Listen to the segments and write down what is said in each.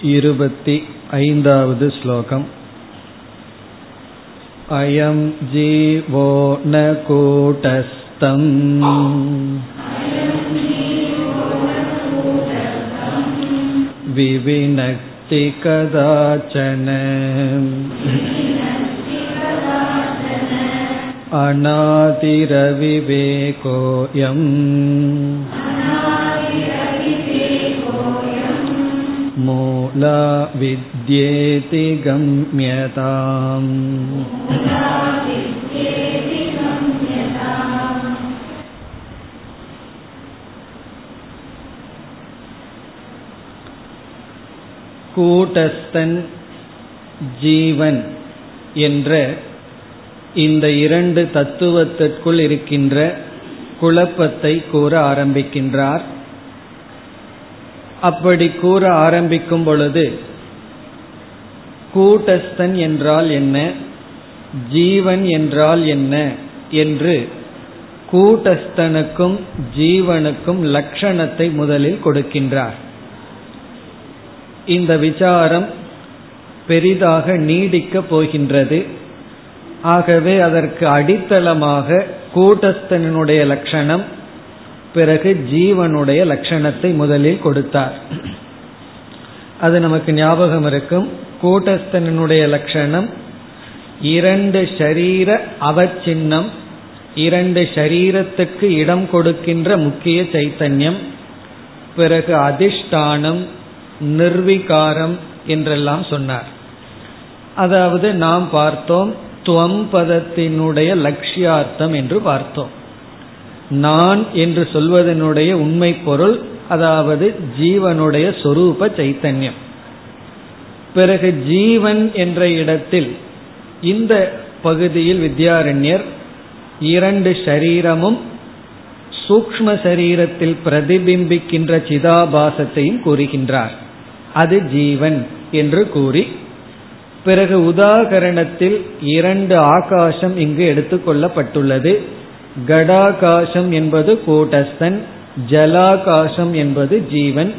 वद् श्लोकम् अयं जीवो न कूटस्थम् विविनक्ति कदाचन अनातिरविवेकोऽयम् मूला विद्येति गम्यताम् கூட்டஸ்தன் ஜீவன் என்ற இந்த இரண்டு தத்துவத்திற்குள் இருக்கின்ற குழப்பத்தை கூற ஆரம்பிக்கின்றார் அப்படி கூற ஆரம்பிக்கும் பொழுது கூட்டஸ்தன் என்றால் என்ன? ஜீவன் என்றால் என்ன? என்று கூட்டஸ்தனுக்கும் ஜீவனுக்கும் லட்சணத்தை முதலில் கொடுக்கின்றார். இந்த விசாரம் பெரிதாக நீடிக்கப் போகின்றது. ஆகவே அதற்கு அடித்தளமாக கூட்டஸ்தனுடைய லட்சணம் பிறகு ஜீவனுடைய லட்சணத்தை முதலில் கொடுத்தார். அது நமக்கு ஞாபகம் இருக்கும். கூட்டஸ்தனுடைய லட்சணம் இரண்டு ஷரீர அவச்சின்னம் இரண்டு ஷரீரத்துக்கு இடம் கொடுக்கின்ற முக்கிய சைத்தன்யம் பிறகு அதிஷ்டானம் நிர்விகாரம் என்றெல்லாம் சொன்னார். அதாவது நாம் பார்த்தோம் துவம் பதத்தினுடைய லட்சியார்த்தம் என்று பார்த்தோம். நான் என்று சொல்வதனுடைய உண்மை பொருள் அதாவது ஜீவனுடைய சொரூப சைத்தன்யம். பிறகு ஜீவன் என்ற இடத்தில் இந்த பகுதியில் வித்யாரண்யர் இரண்டு ஷரீரமும் சூக்ம சரீரத்தில் பிரதிபிம்பிக்கின்ற சிதாபாசத்தையும் கூறுகின்றார். அது ஜீவன் என்று கூறி பிறகு உதாகரணத்தில் இரண்டு ஆகாசம் இங்கு எடுத்துக்கொள்ளப்பட்டுள்ளது கடாகாசம் என்பது கூட்டஸ்தன் ஜலாகாசம் என்பது ஜீவன்.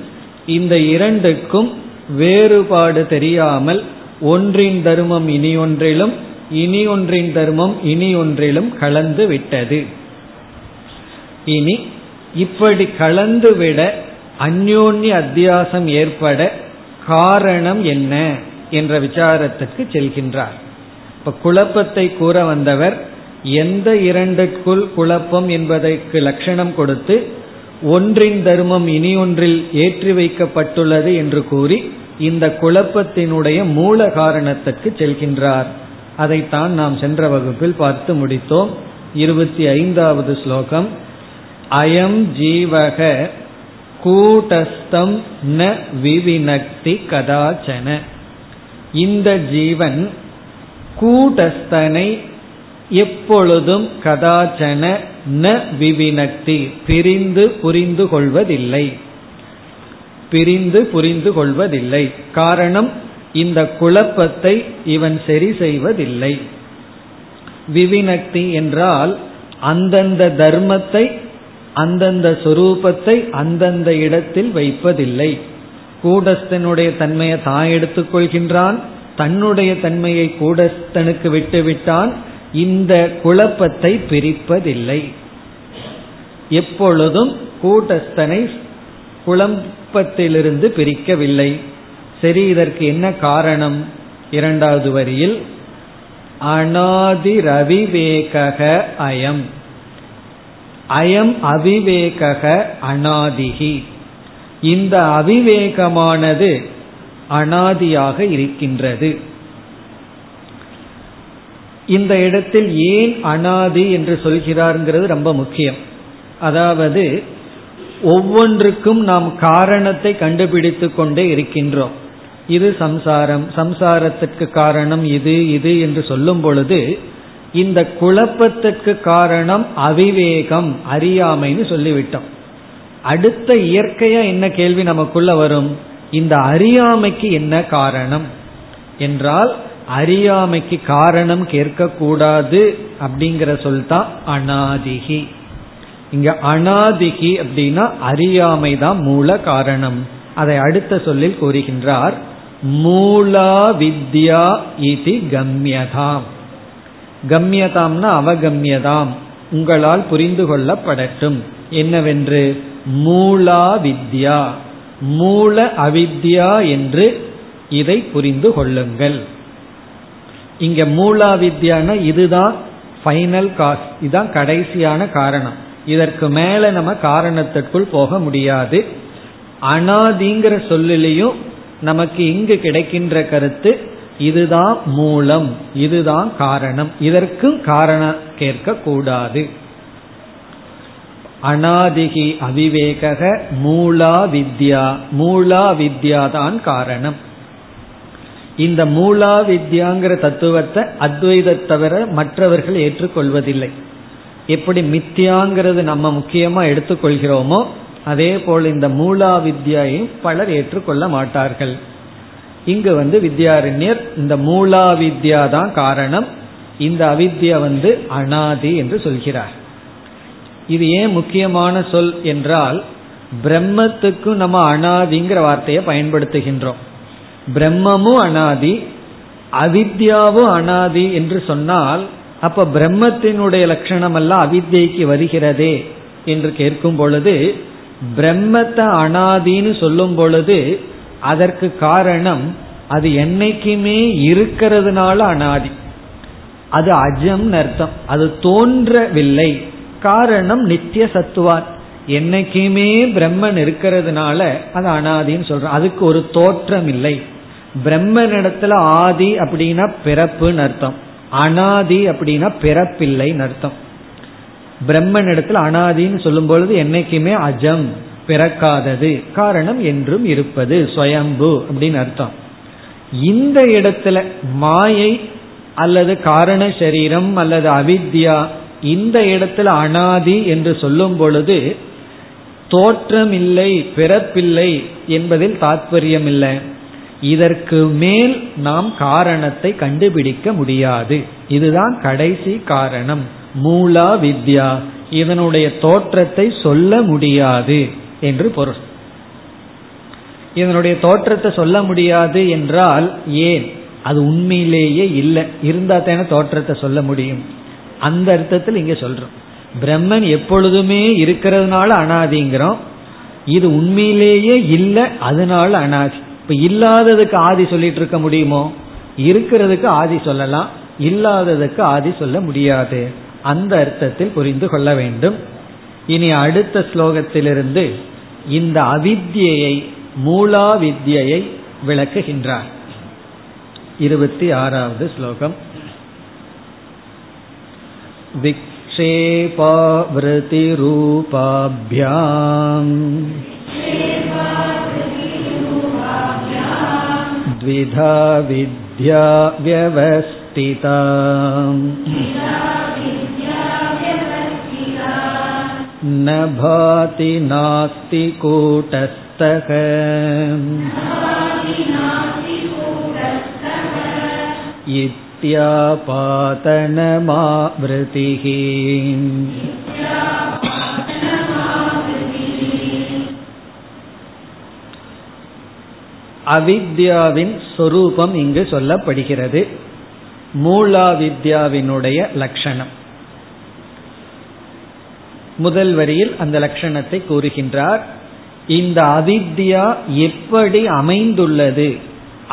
இந்த இரண்டுக்கும் வேறுபாடு தெரியாமல் ஒன்றின் தர்மம் இனி ஒன்றிலும் இனி ஒன்றின் தர்மம் இனி ஒன்றிலும் கலந்து விட்டது. இனி இப்படி கலந்து விட அந்யோன்ய அத்தியாசம் ஏற்பட காரணம் என்ன? என்ற விசாரத்துக்கு செல்கின்றார். இப்ப குழப்பத்தை கூற வந்தவர் எந்த இரண்டுக்குள் குழப்பம் என்பதற்கு லட்சணம் கொடுத்து ஒன்றின் தர்மம் இனி ஒன்றில் ஏற்றி வைக்கப்பட்டுள்ளது என்று கூறி இந்த குழப்பத்தினுடைய மூல காரணத்துக்கு செல்கின்றார். அதைத்தான் நாம் சென்ற வகுப்பில் பார்த்து முடித்தோம். இருபத்தி ஐந்தாவது ஸ்லோகம். அயம் ஜீவக கூட்டஸ்தம் ந விவினக்தி கதாச்சன. இந்த ஜீவன் கூட்டஸ்தனை எப்பொழுதும் கதாச்சன ந விவினக்தி பிரிந்து புரிந்து கொள்வதில்லை. பிரிந்து புரிந்து கொள்வதில்லை. காரணம் இந்த குழப்பத்தை இவன் சரி செய்வதில்லை. விவினக்தி என்றால் அந்தந்த தர்மத்தை அந்தந்த சொரூபத்தை அந்தந்த இடத்தில் வைப்பதில்லை. கூடஸ்தனுடைய தன்மையை தான் எடுத்துக்கொள்கின்றான் தன்னுடைய தன்மையை கூடஸ்தனுக்கு விட்டுவிட்டான் இந்த குழப்பத்தை பிரிப்பதில்லை. எப்பொழுதும் கூட்டஸ்தனை குழப்பத்திலிருந்து பிரிக்கவில்லை. சரி இதற்கு என்ன காரணம்? இரண்டாவது வரியில் அனாதிரவிவேக அயம். அயம் அவிவேகக அனாதிகி. இந்த அவிவேகமானது அனாதியாக இருக்கின்றது. இந்த இடத்தில் ஏன் அனாதி என்று சொல்கிறார்ங்கிறது ரொம்ப முக்கியம். அதாவது ஒவ்வொன்றுக்கும் நாம் காரணத்தை கண்டுபிடித்து கொண்டே இருக்கின்றோம். இது சம்சாரம் சம்சாரத்திற்கு காரணம் இது இது என்று சொல்லும் பொழுது இந்த குழப்பத்திற்கு காரணம் அவிவேகம் அறியாமைன்னு சொல்லிவிட்டோம். அடுத்த இயற்கையா என்ன கேள்வி நமக்குள்ள வரும்? இந்த அறியாமைக்கு என்ன காரணம்? என்றால் அறியாமைக்கு காரணம் கேட்கக்கூடாது அப்படிங்கிற சொல் தான் அனாதிகி. இங்க அனாதிகி அப்படின்னா அறியாமை தான் மூல காரணம். அதை அடுத்த சொல்லில் கூறுகின்றார் மூலா வித்யா இது கம்யதாம். கம்யதாம்னா அவகம்யதாம். உங்களால் புரிந்து கொள்ளப்படட்டும். என்னவென்று? மூலா வித்யா. மூல அவித்யா என்று இதை புரிந்து கொள்ளுங்கள். இங்க மூலா வித்யான இதுதான் ஃபைனல் காஸ் இதுதான் கடைசியான காரணம். இதற்கு மேல நம்ம காரணத்திற்குள் போக முடியாது. அனாதிங்கிற சொல்லிலையும் நமக்கு இங்கு கிடைக்கின்ற கருத்து இதுதான் மூலம் இதுதான் காரணம். இதற்கும் காரணம் கேட்க கூடாது. அனாதிகி அவிவேக மூலா வித்யா மூலா வித்யா தான் காரணம். இந்த மூலா வித்யாங்கிற தத்துவத்தை அத்வைத தவிர மற்றவர்கள் ஏற்றுக்கொள்வதில்லை. எப்படி மித்தியாங்கிறது நம்ம முக்கியமா எடுத்துக்கொள்கிறோமோ அதே போல் இந்த மூலா வித்யாவையும் பலர் ஏற்றுக்கொள்ள மாட்டார்கள். இங்கு வந்து வித்யாரண்யர் இந்த மூலா வித்யா தான் காரணம். இந்த அவித்யா வந்து அனாதி என்று சொல்கிறார். இது ஏன் முக்கியமான சொல் என்றால் பிரம்மத்துக்கும் நம்ம அனாதிங்கிற வார்த்தையை பயன்படுத்துகின்றோம். பிரம்மமும் அனாதி அவித்யாவும் அனாதி என்று சொன்னால் அப்ப பிரம்மத்தினுடைய லட்சணம் எல்லாம் அவித்யைக்கு வருகிறதே என்று கேட்கும் பொழுது பிரம்மத்தை அனாதின்னு சொல்லும் பொழுது அதற்கு காரணம் அது என்னைக்குமே இருக்கிறதுனால அனாதி. அது அஜம் அர்த்தம். அது தோன்றவில்லை. காரணம் நித்திய சத்துவான். என்னைக்குமே பிரம்மன் இருக்கிறதுனால அது அனாதின்னு சொல்றோம். அதுக்கு ஒரு தோற்றம் இல்லை பிரம்மனிடத்துல ஆதி அப்படின்னா பிறப்புன்னு அர்த்தம். அனாதி அப்படின்னா பிறப்பில்லைன்னு அர்த்தம். பிரம்மனிடத்துல அனாதின்னு சொல்லும் பொழுது என்னைக்குமே அஜம் பிறக்காதது காரணம் என்றும் இருப்பது சுயம்பு அப்படின்னு அர்த்தம். இந்த இடத்துல மாயை அல்லது காரண சரீரம் அல்லது அவித்யா இந்த இடத்துல அனாதி என்று சொல்லும் பொழுது தோற்றம் இல்லை பிறப்பில்லை என்பதில் தாத்பரியம் இல்லை இதற்கு மேல் நாம் காரணத்தை கண்டுபிடிக்க முடியாது. இதுதான் கடைசி காரணம். மூலா வித்யா. இதனுடைய தோற்றத்தை சொல்ல முடியாது என்று பொருள். இதனுடைய தோற்றத்தை சொல்ல முடியாது என்றால் ஏன்? அது உண்மையிலேயே இல்லை. இருந்தா தானே தோற்றத்தை சொல்ல முடியும். அந்த அர்த்தத்தில் இங்க சொல்றோம். பிரம்மன் எப்பொழுதுமே இருக்கிறதுனால அனாதிங்கிறோம். இது உண்மையிலேயே இல்லை அதனால அனாதி. இப்ப இல்லாததுக்கு ஆதி சொல்லிட்டு இருக்க முடியுமோ இருக்கிறதுக்கு ஆதி சொல்லலாம் இல்லாததுக்கு ஆதி சொல்ல முடியாது அந்த அர்த்தத்தில் புரிந்து கொள்ள வேண்டும் இனி அடுத்த ஸ்லோகத்திலிருந்து இந்த அவித்யை மூலா வித்யை விளக்குகின்றார் இருபத்தி ஆறாவது ஸ்லோகம் विक्षेपावृतिरूपाभ्याम् द्विधा विद्या व्यवस्थिता न भाति नास्ति कूटस्थः इत्यापातनमावृतिः அவித்யாவின் சொரூபம் இங்கு சொல்லப்படுகிறது. மூலா வித்யாவினுடைய லட்சணம். முதல் வரியில் அந்த லட்சணத்தை கூறுகின்றார். இந்த அவித்யா எப்படி அமைந்துள்ளது?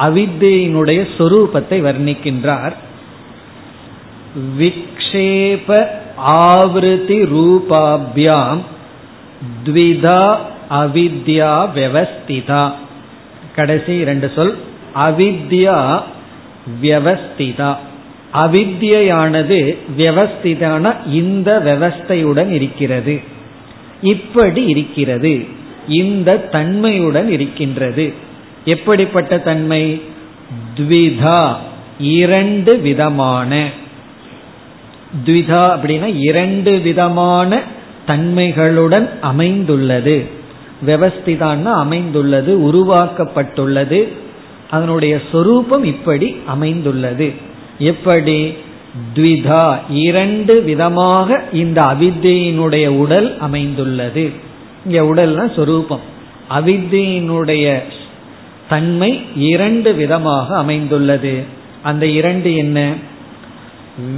அவித்தியினுடைய சொரூபத்தை வர்ணிக்கின்றார். விக்ஷேப ஆவருத்தி ரூபாபியாம் த்விதா அவித்யா விவஸ்திதா. கடைசி இரண்டு சொல் அவித்யா வியவஸ்திதா. அவித்யானது வியவஸ்திதான இந்த விவஸ்தையுடன் இருக்கிறது. இப்படி இருக்கிறது. இந்த தன்மையுடன் இருக்கின்றது. எப்படிப்பட்ட தன்மை? த்விதா இரண்டு விதமான. த்விதா அப்படின்னா இரண்டு விதமான தன்மைகளுடன் அமைந்துள்ளது. விவஸ்திதான்னா அமைந்துள்ளது உருவாக்கப்பட்டுள்ளது. அதனுடைய சொரூபம் இப்படி அமைந்துள்ளது. எப்படி? த்விதா இரண்டு விதமாக இந்த அவித்தியினுடைய உடல் அமைந்துள்ளது. இங்க உடல்னா சொரூபம். அவித்தியினுடைய தன்மை இரண்டு விதமாக அமைந்துள்ளது. அந்த இரண்டு என்ன?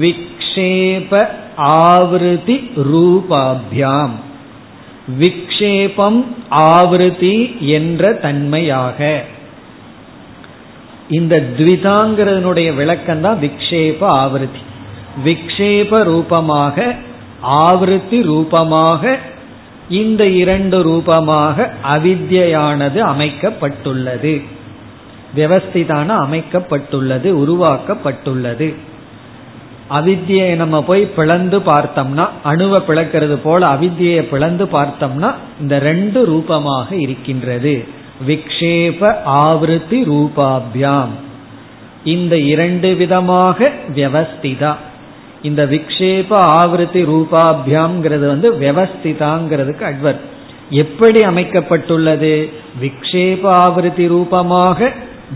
விக்ஷேப ஆவிருதி ரூபாபியாம். விக்ஷேபம் ஆவருதி என்ற தன்மையாக. இந்த த்விதாங்கிறதனுடைய விளக்கம் தான் விக்ஷேப ஆவிருத்தி விக்ஷேப ரூபமாக ஆவிருத்தி ரூபமாக இந்த இரண்டு ரூபமாக அவித்யானது அமைக்கப்பட்டுள்ளது. விவஸ்திதான அமைக்கப்பட்டுள்ளது உருவாக்கப்பட்டுள்ளது. அவித்தியை நம்ம போய் பிளந்து பார்த்தோம்னா அணுவை பிளக்கிறது போல அவித்தியை பிளந்து பார்த்தோம்னா இந்த ரெண்டு ரூபமாக இருக்கின்றது. விக்ஷேப ஆவருத்தி ரூபாபியாம். இந்த இரண்டு விதமாக வியவஸ்திதா. இந்த விக்ஷேப ஆவருத்தி ரூபாபியாம்ங்கிறது வந்து வியவஸ்திதாங்கிறதுக்கு அட்வர் எப்படி அமைக்கப்பட்டுள்ளது? விக்ஷேப ஆவருத்தி ரூபமாக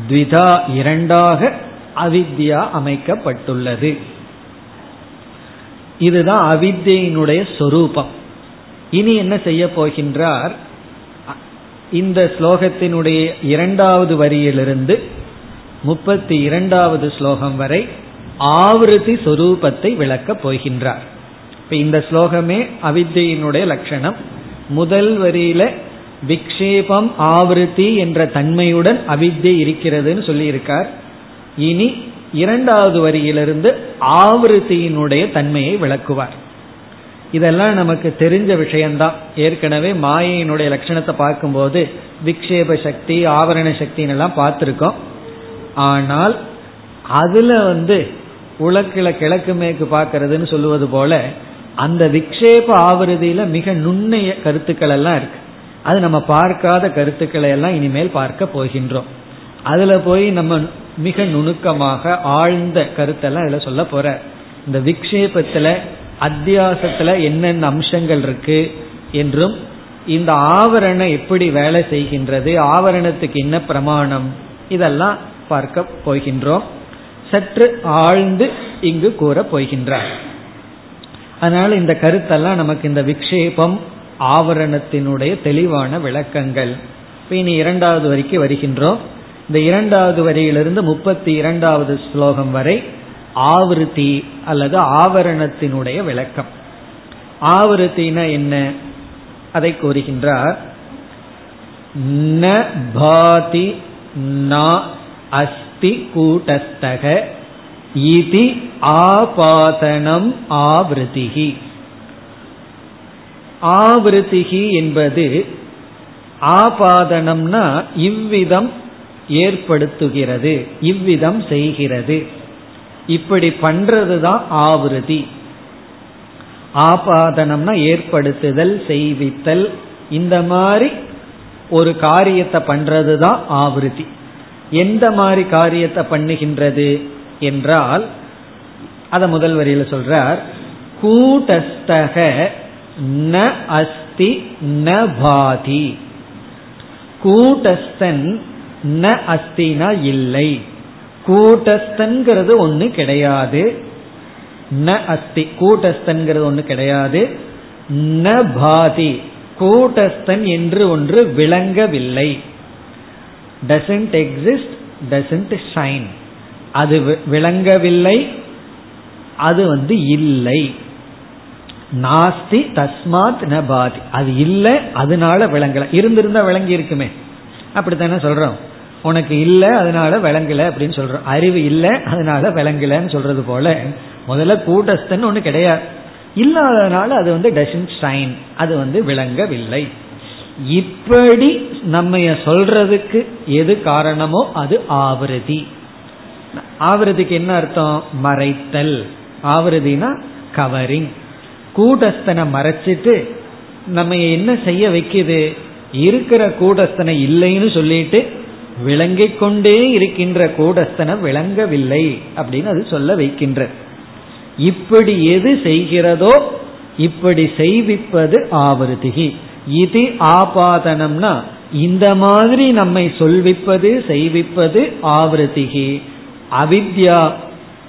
த்விதா இரண்டாக அவித்யா அமைக்கப்பட்டுள்ளது. இதுதான் அவித்தியினுடைய சொரூபம். இனி என்ன செய்ய போகின்றார்? இந்த ஸ்லோகத்தினுடைய இரண்டாவது வரியிலிருந்து முப்பத்தி இரண்டாவது ஸ்லோகம் வரை ஆவிருத்தி சொரூபத்தை விளக்கப் போகின்றார். இப்ப இந்த ஸ்லோகமே அவித்தியினுடைய லட்சணம். முதல் வரியில விக்ஷேபம் ஆவிருத்தி என்ற தன்மையுடன் அவித்தியை இருக்கிறதுன்னு சொல்லியிருக்கார். இனி இரண்டாவது வரியிலிருந்து ஆவருத்தியினுடைய தன்மையை விளக்குவார். இதெல்லாம் நமக்கு தெரிஞ்ச விஷயம்தான். ஏற்கனவே மாயையினுடைய லட்சணத்தை பார்க்கும்போது விக்ஷேப சக்தி ஆவரண சக்தின்னு எல்லாம் பார்த்துருக்கோம். ஆனால் அதுல வந்து உலக்கில கிழக்கு மேற்கு பார்க்கறதுன்னு சொல்லுவது போல அந்த விக்ஷேப ஆவருதியில மிக நுண்ணிய கருத்துக்கள் எல்லாம் இருக்கு. அது நம்ம பார்க்காத கருத்துக்களை எல்லாம் இனிமேல் பார்க்க போகின்றோம். அதுல போய் நம்ம மிக நுணுக்கமாக ஆழ்ந்த கருத்தெல்லாம் இதுல சொல்ல போற. இந்த விக்ஷேபத்துல அத்தியாசத்துல என்னென்ன அம்சங்கள் இருக்கு என்றும் இந்த ஆவரணம் எப்படி வேலை செய்கின்றது ஆவரணத்துக்கு என்ன பிரமாணம் இதெல்லாம் பார்க்க போகின்றோம். சற்று ஆழ்ந்து இங்கு கூற போகின்றார். அதனால இந்த கருத்தெல்லாம் நமக்கு இந்த விக்ஷேபம் ஆவரணத்தினுடைய தெளிவான விளக்கங்கள். இனி இரண்டாவது வரைக்கும் வருகின்றோம். இந்த இரண்டாவது வரியிலிருந்து முப்பத்தி இரண்டாவது ஸ்லோகம் வரை ஆவருத்தி அல்லது ஆவரணத்தினுடைய விளக்கம். ஆவருத்தின என்ன? அதை கூறுகின்றார். ந பாதி நா அஸ்தி கூட்டஸ்தக இதி ஆபாதனம் ஆவிருத்திகி ஆவிருத்திகி என்பது ஆபாதனம்னா இவ்விதம் ஏற்படுத்துகிறது இவ்விதம் செய்கிறது. இப்படி பண்றதுதான் ஆவிருதி. ஆபாதனம்னா ஏற்படுத்துதல் செய்வித்தல் இந்த மாதிரி ஒரு காரியத்தை பண்றது தான் ஆவிருதி. எந்த மாதிரி காரியத்தை பண்ணுகின்றது என்றால் அத முதல் வரியில சொல்றார் கூட்டஸ்தக ந அஸ்தி ந பாதி. கூட்டஸ்தன் ந அஸ்தினா இல்லை. கூட்டஸ்தன்கிறது ஒண்ணு கிடையாது. ந அஸ்தி கூட்டஸ்தன்கிறது ஒண்ணு கிடையாது. ந பாதி கூட்டஸ்தன் என்று ஒன்று விளங்கவில்லை. டசன்ட் எக்ஸிஸ்ட் டசன்ட் ஷைன் அது விளங்கவில்லை அது வந்து இல்லை. நாஸ்தி தஸ்மாத் ந பாதி. அது இல்லை அதனால விளங்கல. இருந்திருந்தா விளங்கி இருக்குமே அப்படித்தானே சொல்றோம். உனக்கு இல்லை அதனால விளங்கல அப்படின்னு சொல்றோம். அறிவு இல்லை அதனால விளங்கலன்னு சொல்றது போல. முதல்ல கூட்டஸ்தன் ஒண்ணு கிடையாது. இல்லாதனால அது வந்து டசன் ஷைன் அது வந்து விளங்கவில்லை. இப்படி நம்ம சொல்றதுக்கு எது காரணமோ அது ஆவிரதி. ஆவிரதிக்கு என்ன அர்த்தம்? மறைத்தல். ஆவிரதினா கவரிங் கூட்டஸ்தனை மறைச்சிட்டு நம்ம என்ன செய்ய வைக்குது? இருக்கிற கூடஸ்தனை இல்லைன்னு சொல்லிட்டு விளங்கிக் கொண்டே இருக்கின்ற கூடஸ்தனை விளங்கவில்லை அப்படின்னு அது சொல்ல வைக்கின்ற. இப்படி எது செய்கிறதோ இப்படி செய்விப்பது ஆவருதிகி இது ஆபாதனம்னா இந்த மாதிரி நம்மை சொல்விப்பது செய்விப்பது ஆவருத்திகி. அவித்யா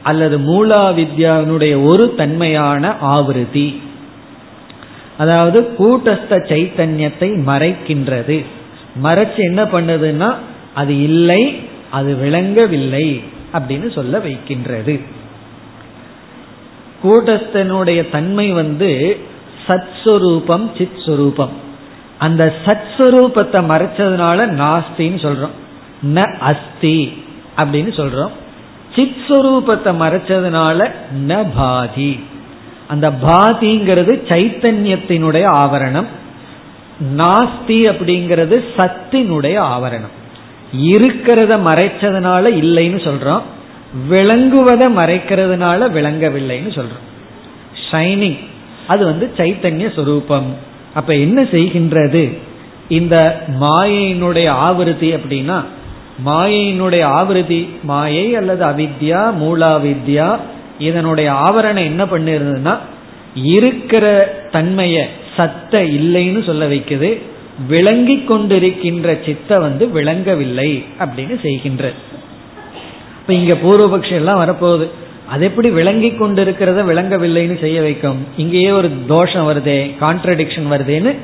அல்லது மூலாவித்யாவினுடைய ஒரு தன்மையான ஆவருதி அதாவது கூட்டஸ்த சைத்தன்யத்தை மறைக்கின்றது. மறைச்சு என்ன பண்ணுதுன்னா அது இல்லை அது விளங்கவில்லை அப்படின்னு சொல்ல வைக்கின்றது. கூட்டஸ்தனுடைய தன்மை வந்து சத்ஸ்வரூபம் சித் சுரூபம் அந்த சத்ஸ்வரூபத்தை மறைச்சதுனால நாஸ்தின்னு சொல்றோம். ந அஸ்தி அப்படின்னு சொல்றோம். சித் சுரூபத்தை மறைச்சதுனால ந பாதி. அந்த பாதிங்கிறது சைத்தன்யத்தினுடைய ஆவரணம். நாஸ்தி அப்படிங்கிறது சத்தினுடைய ஆவரணம். இருக்கிறத மறைச்சதுனால இல்லைன்னு சொல்றோம். விளங்குவதை மறைக்கிறதுனால விளங்கவில்லைன்னு சொல்றோம். ஷைனிங் அது வந்து சைத்தன்ய சுரூபம். அப்ப என்ன செய்கின்றது? இந்த மாயையினுடைய ஆவருத்தி அப்படின்னா மாயையினுடைய ஆவிருதி மாயை அல்லது அவித்யா மூலாவித்யா இதனுடைய ஆவரணம் என்ன பண்ணிருந்ததுன்னா இருக்கிற தன்மைய சத்த இல்லைன்னு சொல்ல வைக்குது. விளங்கி கொண்டிருக்கின்ற சித்த வந்து விளங்கவில்லை அப்படின்னு செய்கின்ற இப்ப இங்க பூர்வபக்ஷம் எல்லாம் வரப்போகுது. அது எப்படி விளங்கி கொண்டிருக்கிறத விளங்கவில்லைன்னு செய்ய வைக்கும்? இங்கேயே ஒரு தோஷம் வருதே கான்ட்ரடிக்ஷன் வருதேன்னு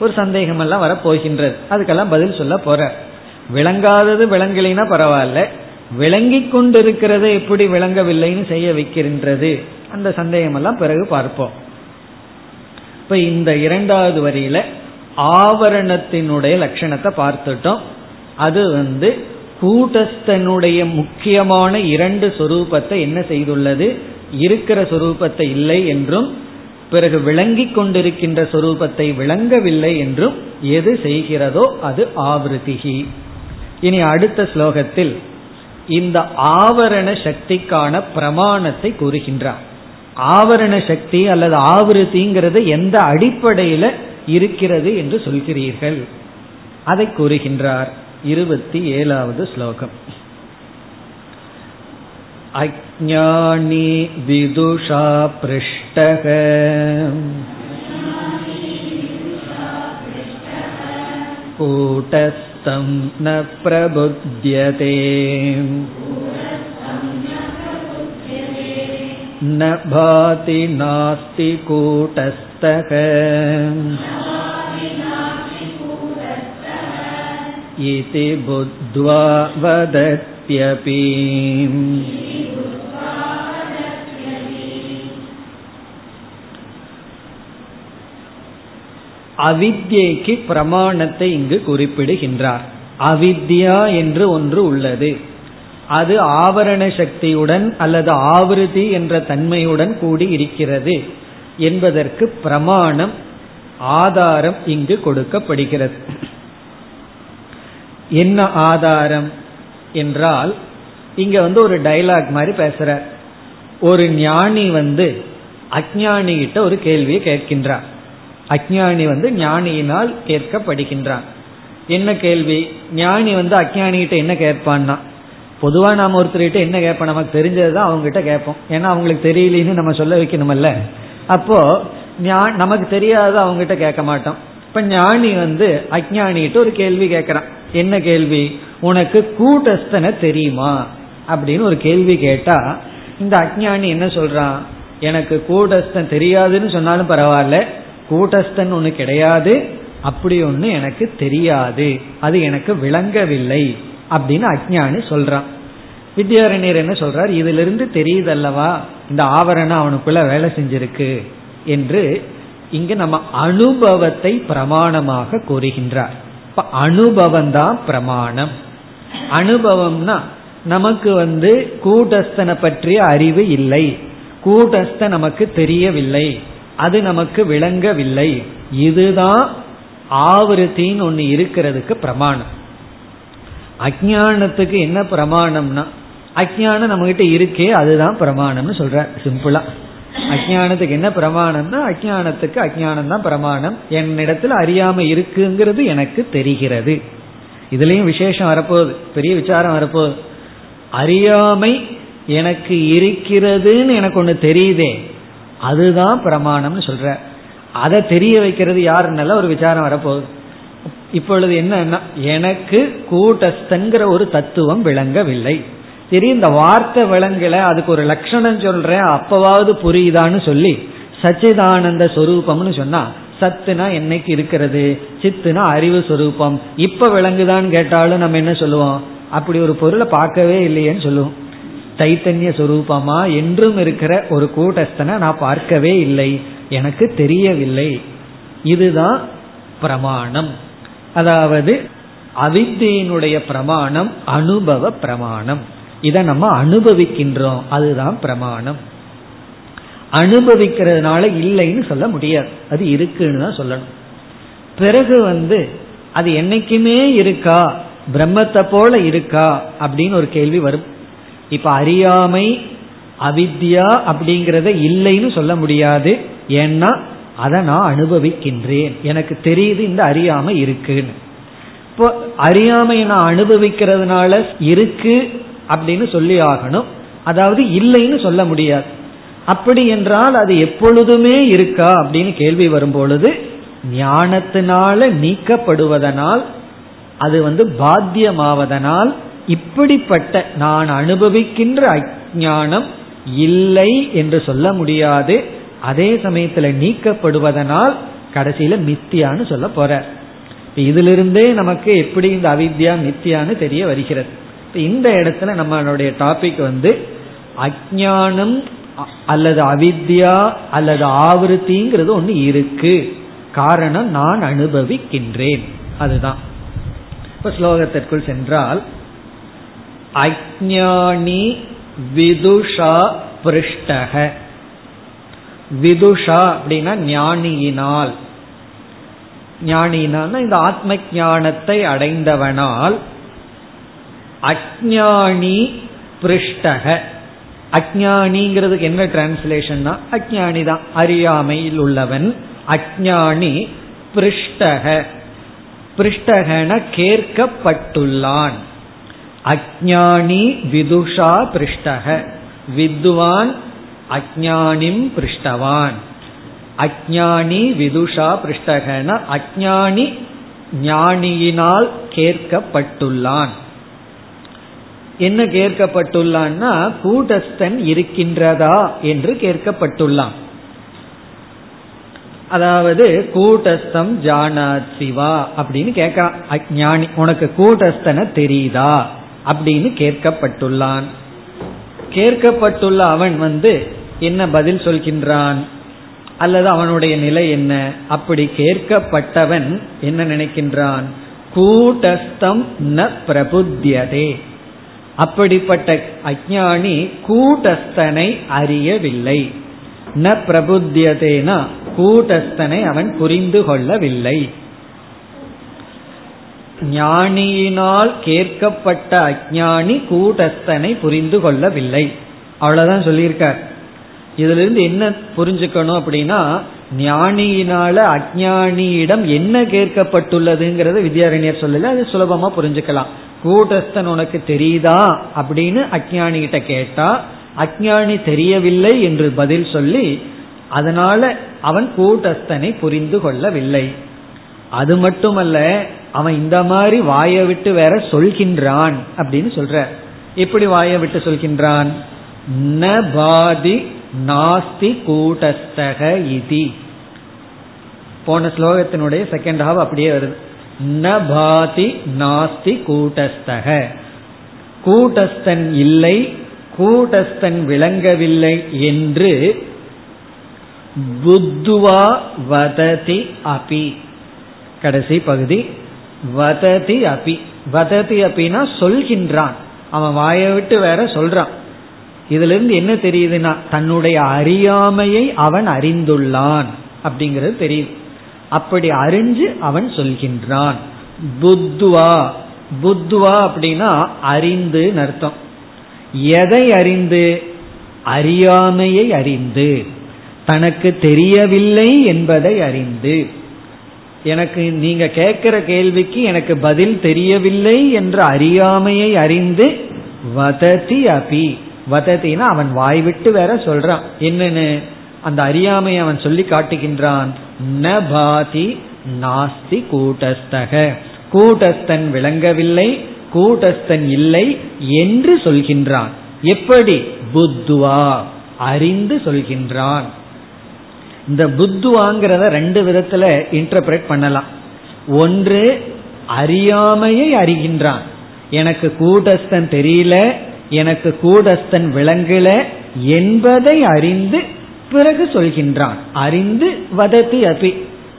ஒரு சந்தேகம் எல்லாம் வரப்போகின்றது. அதுக்கெல்லாம் பதில் சொல்ல போற. விளங்காதது விளங்கலைன்னா பரவாயில்ல. விளங்கி கொண்டிருக்கிறத எப்படி விளங்கவில்லைன்னு செய்ய வைக்கின்றது. அந்த சந்தேகம் எல்லாம் பிறகு பார்ப்போம். இப்ப இந்த இரண்டாவது வரியில ஆவரணத்தினுடைய லட்சணத்தை பார்த்துட்டோம். அது வந்து கூட்டஸ்தனுடைய முக்கியமான இரண்டு சொரூபத்தை என்ன செய்துள்ளது? இருக்கிற சொரூபத்தை இல்லை என்றும் பிறகு விளங்கி கொண்டிருக்கின்ற சொரூபத்தை விளங்கவில்லை என்றும் எது செய்கிறதோ அது ஆவிருத்திகி. இனி அடுத்த ஸ்லோகத்தில் இந்த ஆவரண சக்திக்கான பிரமாணத்தை கூறுகின்றார். ஆவரண சக்தி அல்லது ஆவிருத்திங்கிறது எந்த அடிப்படையில இருக்கிறது என்று சொல்கிறீர்கள் அதை கூறுகின்றார் இருபத்தி ஏழாவது ஸ்லோகம் अज्ञानी विदुषा पृष्टः कूटस्थं न प्रबुध्यते न भाति नास्ति कूटस्थः इति बुद्ध्वा वदत्यपि அவித்யைக்கு பிரமாணத்தை இங்கு குறிப்பிடுகின்றார் அவித்யா என்று ஒன்று உள்ளது அது ஆவரண சக்தியுடன் அல்லது ஆவிருதி என்ற தன்மையுடன் கூடி இருக்கிறது என்பதற்கு பிரமாணம் ஆதாரம் இங்கு கொடுக்கப்படுகிறது. என்ன ஆதாரம் என்றால் இங்க வந்து ஒரு டைலாக் மாதிரி பேசுற ஒரு ஞானி வந்து அஜானி கிட்ட ஒரு கேள்வியை கேட்கின்றார். அஜானி வந்து ஞானியினால் கேட்கப்படுகின்றான். என்ன கேள்வி? ஞானி வந்து அஜானி கிட்ட என்ன கேட்பான்னா பொதுவா நாம ஒருத்தர்கிட்ட என்ன கேட்போம்? நமக்கு தெரிஞ்சதுதான் அவங்க கிட்ட கேட்போம். ஏன்னா அவங்களுக்கு தெரியலன்னு நம்ம சொல்ல வைக்கணுமல்ல. அப்போ நமக்கு தெரியாத அவங்க கிட்ட கேட்க மாட்டோம். இப்ப ஞானி வந்து அஜானிகிட்ட ஒரு கேள்வி கேட்கறான். என்ன கேள்வி? உனக்கு கூட்டஸ்தனை தெரியுமா? அப்படின்னு ஒரு கேள்வி கேட்டா இந்த அஜானி என்ன சொல்றான்? எனக்கு கூட்டஸ்தன் தெரியாதுன்னு சொன்னாலும் பரவாயில்ல. கூட்டஸ்தன் ஒண்ணு கிடையாது. அப்படி ஒன்று எனக்கு தெரியாது. அது எனக்கு விளங்கவில்லை. அப்படின்னு அஜ்ஞானி சொல்றான். வித்யாரண்யர் என்ன சொல்றார்? இதுல இருந்து தெரியுதல்லவா? இந்த ஆவரணம் அவனுக்குள்ள வேலை செஞ்சிருக்கு என்று இங்கு நம்ம அனுபவத்தை பிரமாணமாக கூறுகின்றார். இப்ப அனுபவம் தான் பிரமாணம். அனுபவம்னா நமக்கு வந்து கூட்டஸ்தனை பற்றிய அறிவு இல்லை. கூட்டஸ்த நமக்கு தெரியவில்லை. அது நமக்கு விளங்கவில்லை. இதுதான் ஆவருத்தின்னு ஒன்று இருக்கிறதுக்கு பிரமாணம். அஜானத்துக்கு என்ன பிரமாணம்னா அஜானம் நம்ம கிட்ட இருக்கே அதுதான் பிரமாணம்னு சொல்ற சிம்பிளா அஜானத்துக்கு என்ன பிரமாணம்னா அஜானத்துக்கு அஜானம் தான் பிரமாணம். என்னிடத்துல அறியாம இருக்குங்கிறது எனக்கு தெரிகிறது. இதுலயும் விசேஷம் வரப்போகுது பெரிய விசாரம் வரப்போகுது. அறியாமை எனக்கு இருக்கிறதுன்னு எனக்கு ஒன்று தெரியுதே அதுதான் பிரமாணம்னு சொல்ற அதை தெரிய வைக்கிறது யாருன்னால ஒரு விசாரம் வரப்போகுது? இப்பொழுது என்னன்னா எனக்கு கூட்டஸ்தங்கிற ஒரு தத்துவம் விளங்கவில்லை. சரி இந்த வார்த்தை விளங்கல அதுக்கு ஒரு லட்சணம் சொல்றேன் அப்பவாவது புரியுதான்னு சொல்லி சச்சிதானந்த சொரூபம்னு சொன்னா சத்துனா என்னைக்கு இருக்கிறது? சித்துனா அறிவு சொரூபம். இப்ப விளங்குதான்னு கேட்டாலும் நம்ம என்ன சொல்லுவோம்? அப்படி ஒரு பொருளை பார்க்கவே இல்லையேன்னு சொல்லுவோம். தைத்தன்ய சொரூபமா? என்றும் இருக்கிற ஒரு கூட்டஸ்தனை நான் பார்க்கவே இல்லை. எனக்கு தெரியவில்லை. இதுதான் பிரமாணம். அதாவது அவித்தியினுடைய பிரமாணம் அனுபவ பிரமாணம். இதை நம்ம அனுபவிக்கின்றோம். அதுதான் பிரமாணம். அனுபவிக்கிறதுனால இல்லைன்னு சொல்ல முடியாது. அது இருக்குன்னு தான் சொல்லணும். பிறகு வந்து அது என்னைக்குமே இருக்கா? பிரம்மத்தை போல இருக்கா? அப்படின்னு ஒரு கேள்வி வரும். இப்ப அறியாமை அவித்யா அப்படிங்கிறத இல்லைன்னு சொல்ல முடியாது. ஏன்னா அதை நான் அனுபவிக்கின்றேன். எனக்கு தெரியுது இந்த அறியாமை இருக்குன்னு. இப்போ அறியாமையை நான் அனுபவிக்கிறதுனால இருக்கு அப்படின்னு சொல்லி ஆகணும். அதாவது இல்லைன்னு சொல்ல முடியாது. அப்படி என்றால் அது எப்பொழுதுமே இருக்கா அப்படின்னு கேள்வி வரும் பொழுது ஞானத்தினால நீக்கப்படுவதனால் அது வந்து பாத்தியமாவதனால் இப்படிப்பட்ட நான் அனுபவிக்கின்ற அஜானம் இல்லை என்று சொல்ல முடியாது. அதே சமயத்துல நீக்கப்படுவதனால் கடைசியில மித்தியான்னு சொல்ல போற. இதிலிருந்தே நமக்கு எப்படி இந்த அவித்யா மித்தியான்னு தெரிய வருகிறது. இந்த இடத்துல நம்மளுடைய டாபிக் வந்து அஜானம் அல்லது அவித்யா அல்லது ஆவருத்திங்கிறது ஒன்று இருக்கு. காரணம் நான் அனுபவிக்கின்றேன். அதுதான். இப்ப ஸ்லோகத்திற்குள் சென்றால் அஜானி விதுஷா பிருஷ்டக. விதுஷா அப்படின்னா ஞானியினால். ஞானியினால் இந்த ஆத்ம ஞானத்தை அடைந்தவனால் அஜானி பிருஷ்டக. அஜானிங்கிறதுக்கு என்ன டிரான்ஸ்லேஷன்னா அஜானி தான் அறியாமையில் உள்ளவன் அஜானி பிருஷ்டக. பிருஷ்டகன கேட்கப்பட்டுள்ளான். அஜானி விதுஷா பிருஷ்டக. வித்வான் அஜானிம் பிருஷ்டவான். அஜானி விதுஷா பிருஷ்டகன அஜானி ஞானியினால் கேட்கப்பட்டுள்ளான். என்ன கேட்கப்பட்டுள்ளான்னா கூட்டஸ்தன் இருக்கின்றதா என்று கேட்கப்பட்டுள்ளான். அதாவது கூட்டஸ்தம் ஜானா சிவா அப்படின்னு கேட்கிறான் அஜானி உனக்கு கூட்டஸ்தனை தெரியுதா அப்படின்னு கேட்கப்பட்டுள்ளான். கேட்கப்பட்டுள்ள அவன் வந்து என்ன பதில் சொல்கின்றான்? அல்லது அவனுடைய நிலை என்ன? அப்படி கேட்கப்பட்டவன் என்ன நினைக்கின்றான்? கூட்டஸ்தம் ந பிரபுத்தியதே. அப்படிப்பட்ட அஜானி கூட்டஸ்தனை அறியவில்லை. ந பிரபுத்தியதேனா கூட்டஸ்தனை அவன் புரிந்து கொள்ளவில்லை. ஞானியினால் கேட்கப்பட்ட அஜானி கூட்டஸ்தனை புரிந்து கொள்ளவில்லை. அவ்வளவுதான் சொல்லியிருக்கார். இதுல இருந்து என்ன புரிஞ்சுக்கணும் அப்படின்னா ஞானியினால அஜானியிடம் என்ன கேட்கப்பட்டுள்ளதுங்கிறத வித்யாரண்யர் சொல்லல அது சுலபமா புரிஞ்சுக்கலாம். கூட்டஸ்தன் உனக்கு தெரியுதா அப்படின்னு அஜானி கிட்ட கேட்டா அஜானி தெரியவில்லை என்று பதில் சொல்லி அதனால அவன் கூட்டஸ்தனை புரிந்து கொள்ளவில்லை. அது மட்டுமல்ல அவன் இந்த மாதிரி வாயை விட்டு வேற சொல்கின்றான் அப்படின்னு சொல்ற. எப்படி வாயை விட்டு சொல்கின்றான்? ந பாதி நாஸ்தி கூட்டஸ்தக இதி. போன ஸ்லோகத்தினுடைய செகண்ட் ஹாவ் அப்படியே வருது. ந பாதி நாஸ்தி கூட்டஸ்தக. கூட்டஸ்தன் இல்லை கூட்டஸ்தன் விளங்கவில்லை என்று புத்துவா வததி அபி. கடைசி பகுதி வததி அபி. வததி அப்பினா சொல்கின்றான். அவன் வாயை விட்டு வேற சொல்றான். இதுல இருந்து என்ன தெரியுதுன்னா தன்னுடைய அறியாமையை அவன் அறிந்துள்ளான் அப்படிங்கிறது தெரியுது. அப்படி அறிஞ்சு அவன் சொல்கின்றான். புத்துவா. புத்துவா அப்படின்னா அறிந்து அர்த்தம். எதை அறிந்து? அறியாமையை அறிந்து. தனக்கு தெரியவில்லை என்பதை அறிந்து. எனக்கு நீங்க கேட்கிற கேள்விக்கு எனக்கு பதில் தெரியவில்லை என்ற அறியாமையை அறிந்து வததி அபி. வதத்தினா அவன் வாய் விட்டு வேற சொல்றான். என்னன்னு? அந்த அறியாமையை அவன் சொல்லி காட்டுகின்றான். ந பாதி நாஸ்தி கூட்டஸ்தக. கூட்டஸ்தன் விளங்கவில்லை கூட்டஸ்தன் இல்லை என்று சொல்கின்றான். எப்படி? புத்துவா அறிந்து சொல்கின்றான். இந்த புத்துவாங்கிறத ரெண்டு விதத்துல இன்டர்பிரேட் பண்ணலாம். ஒன்று அறியாமையை அறிகின்றான். எனக்கு கூட்டஸ்தன் தெரியல எனக்கு கூடஸ்தன் விளங்கல என்பதை அறிந்து பிறகு சொல்கின்றான். அறிந்து வதத்தி அபி.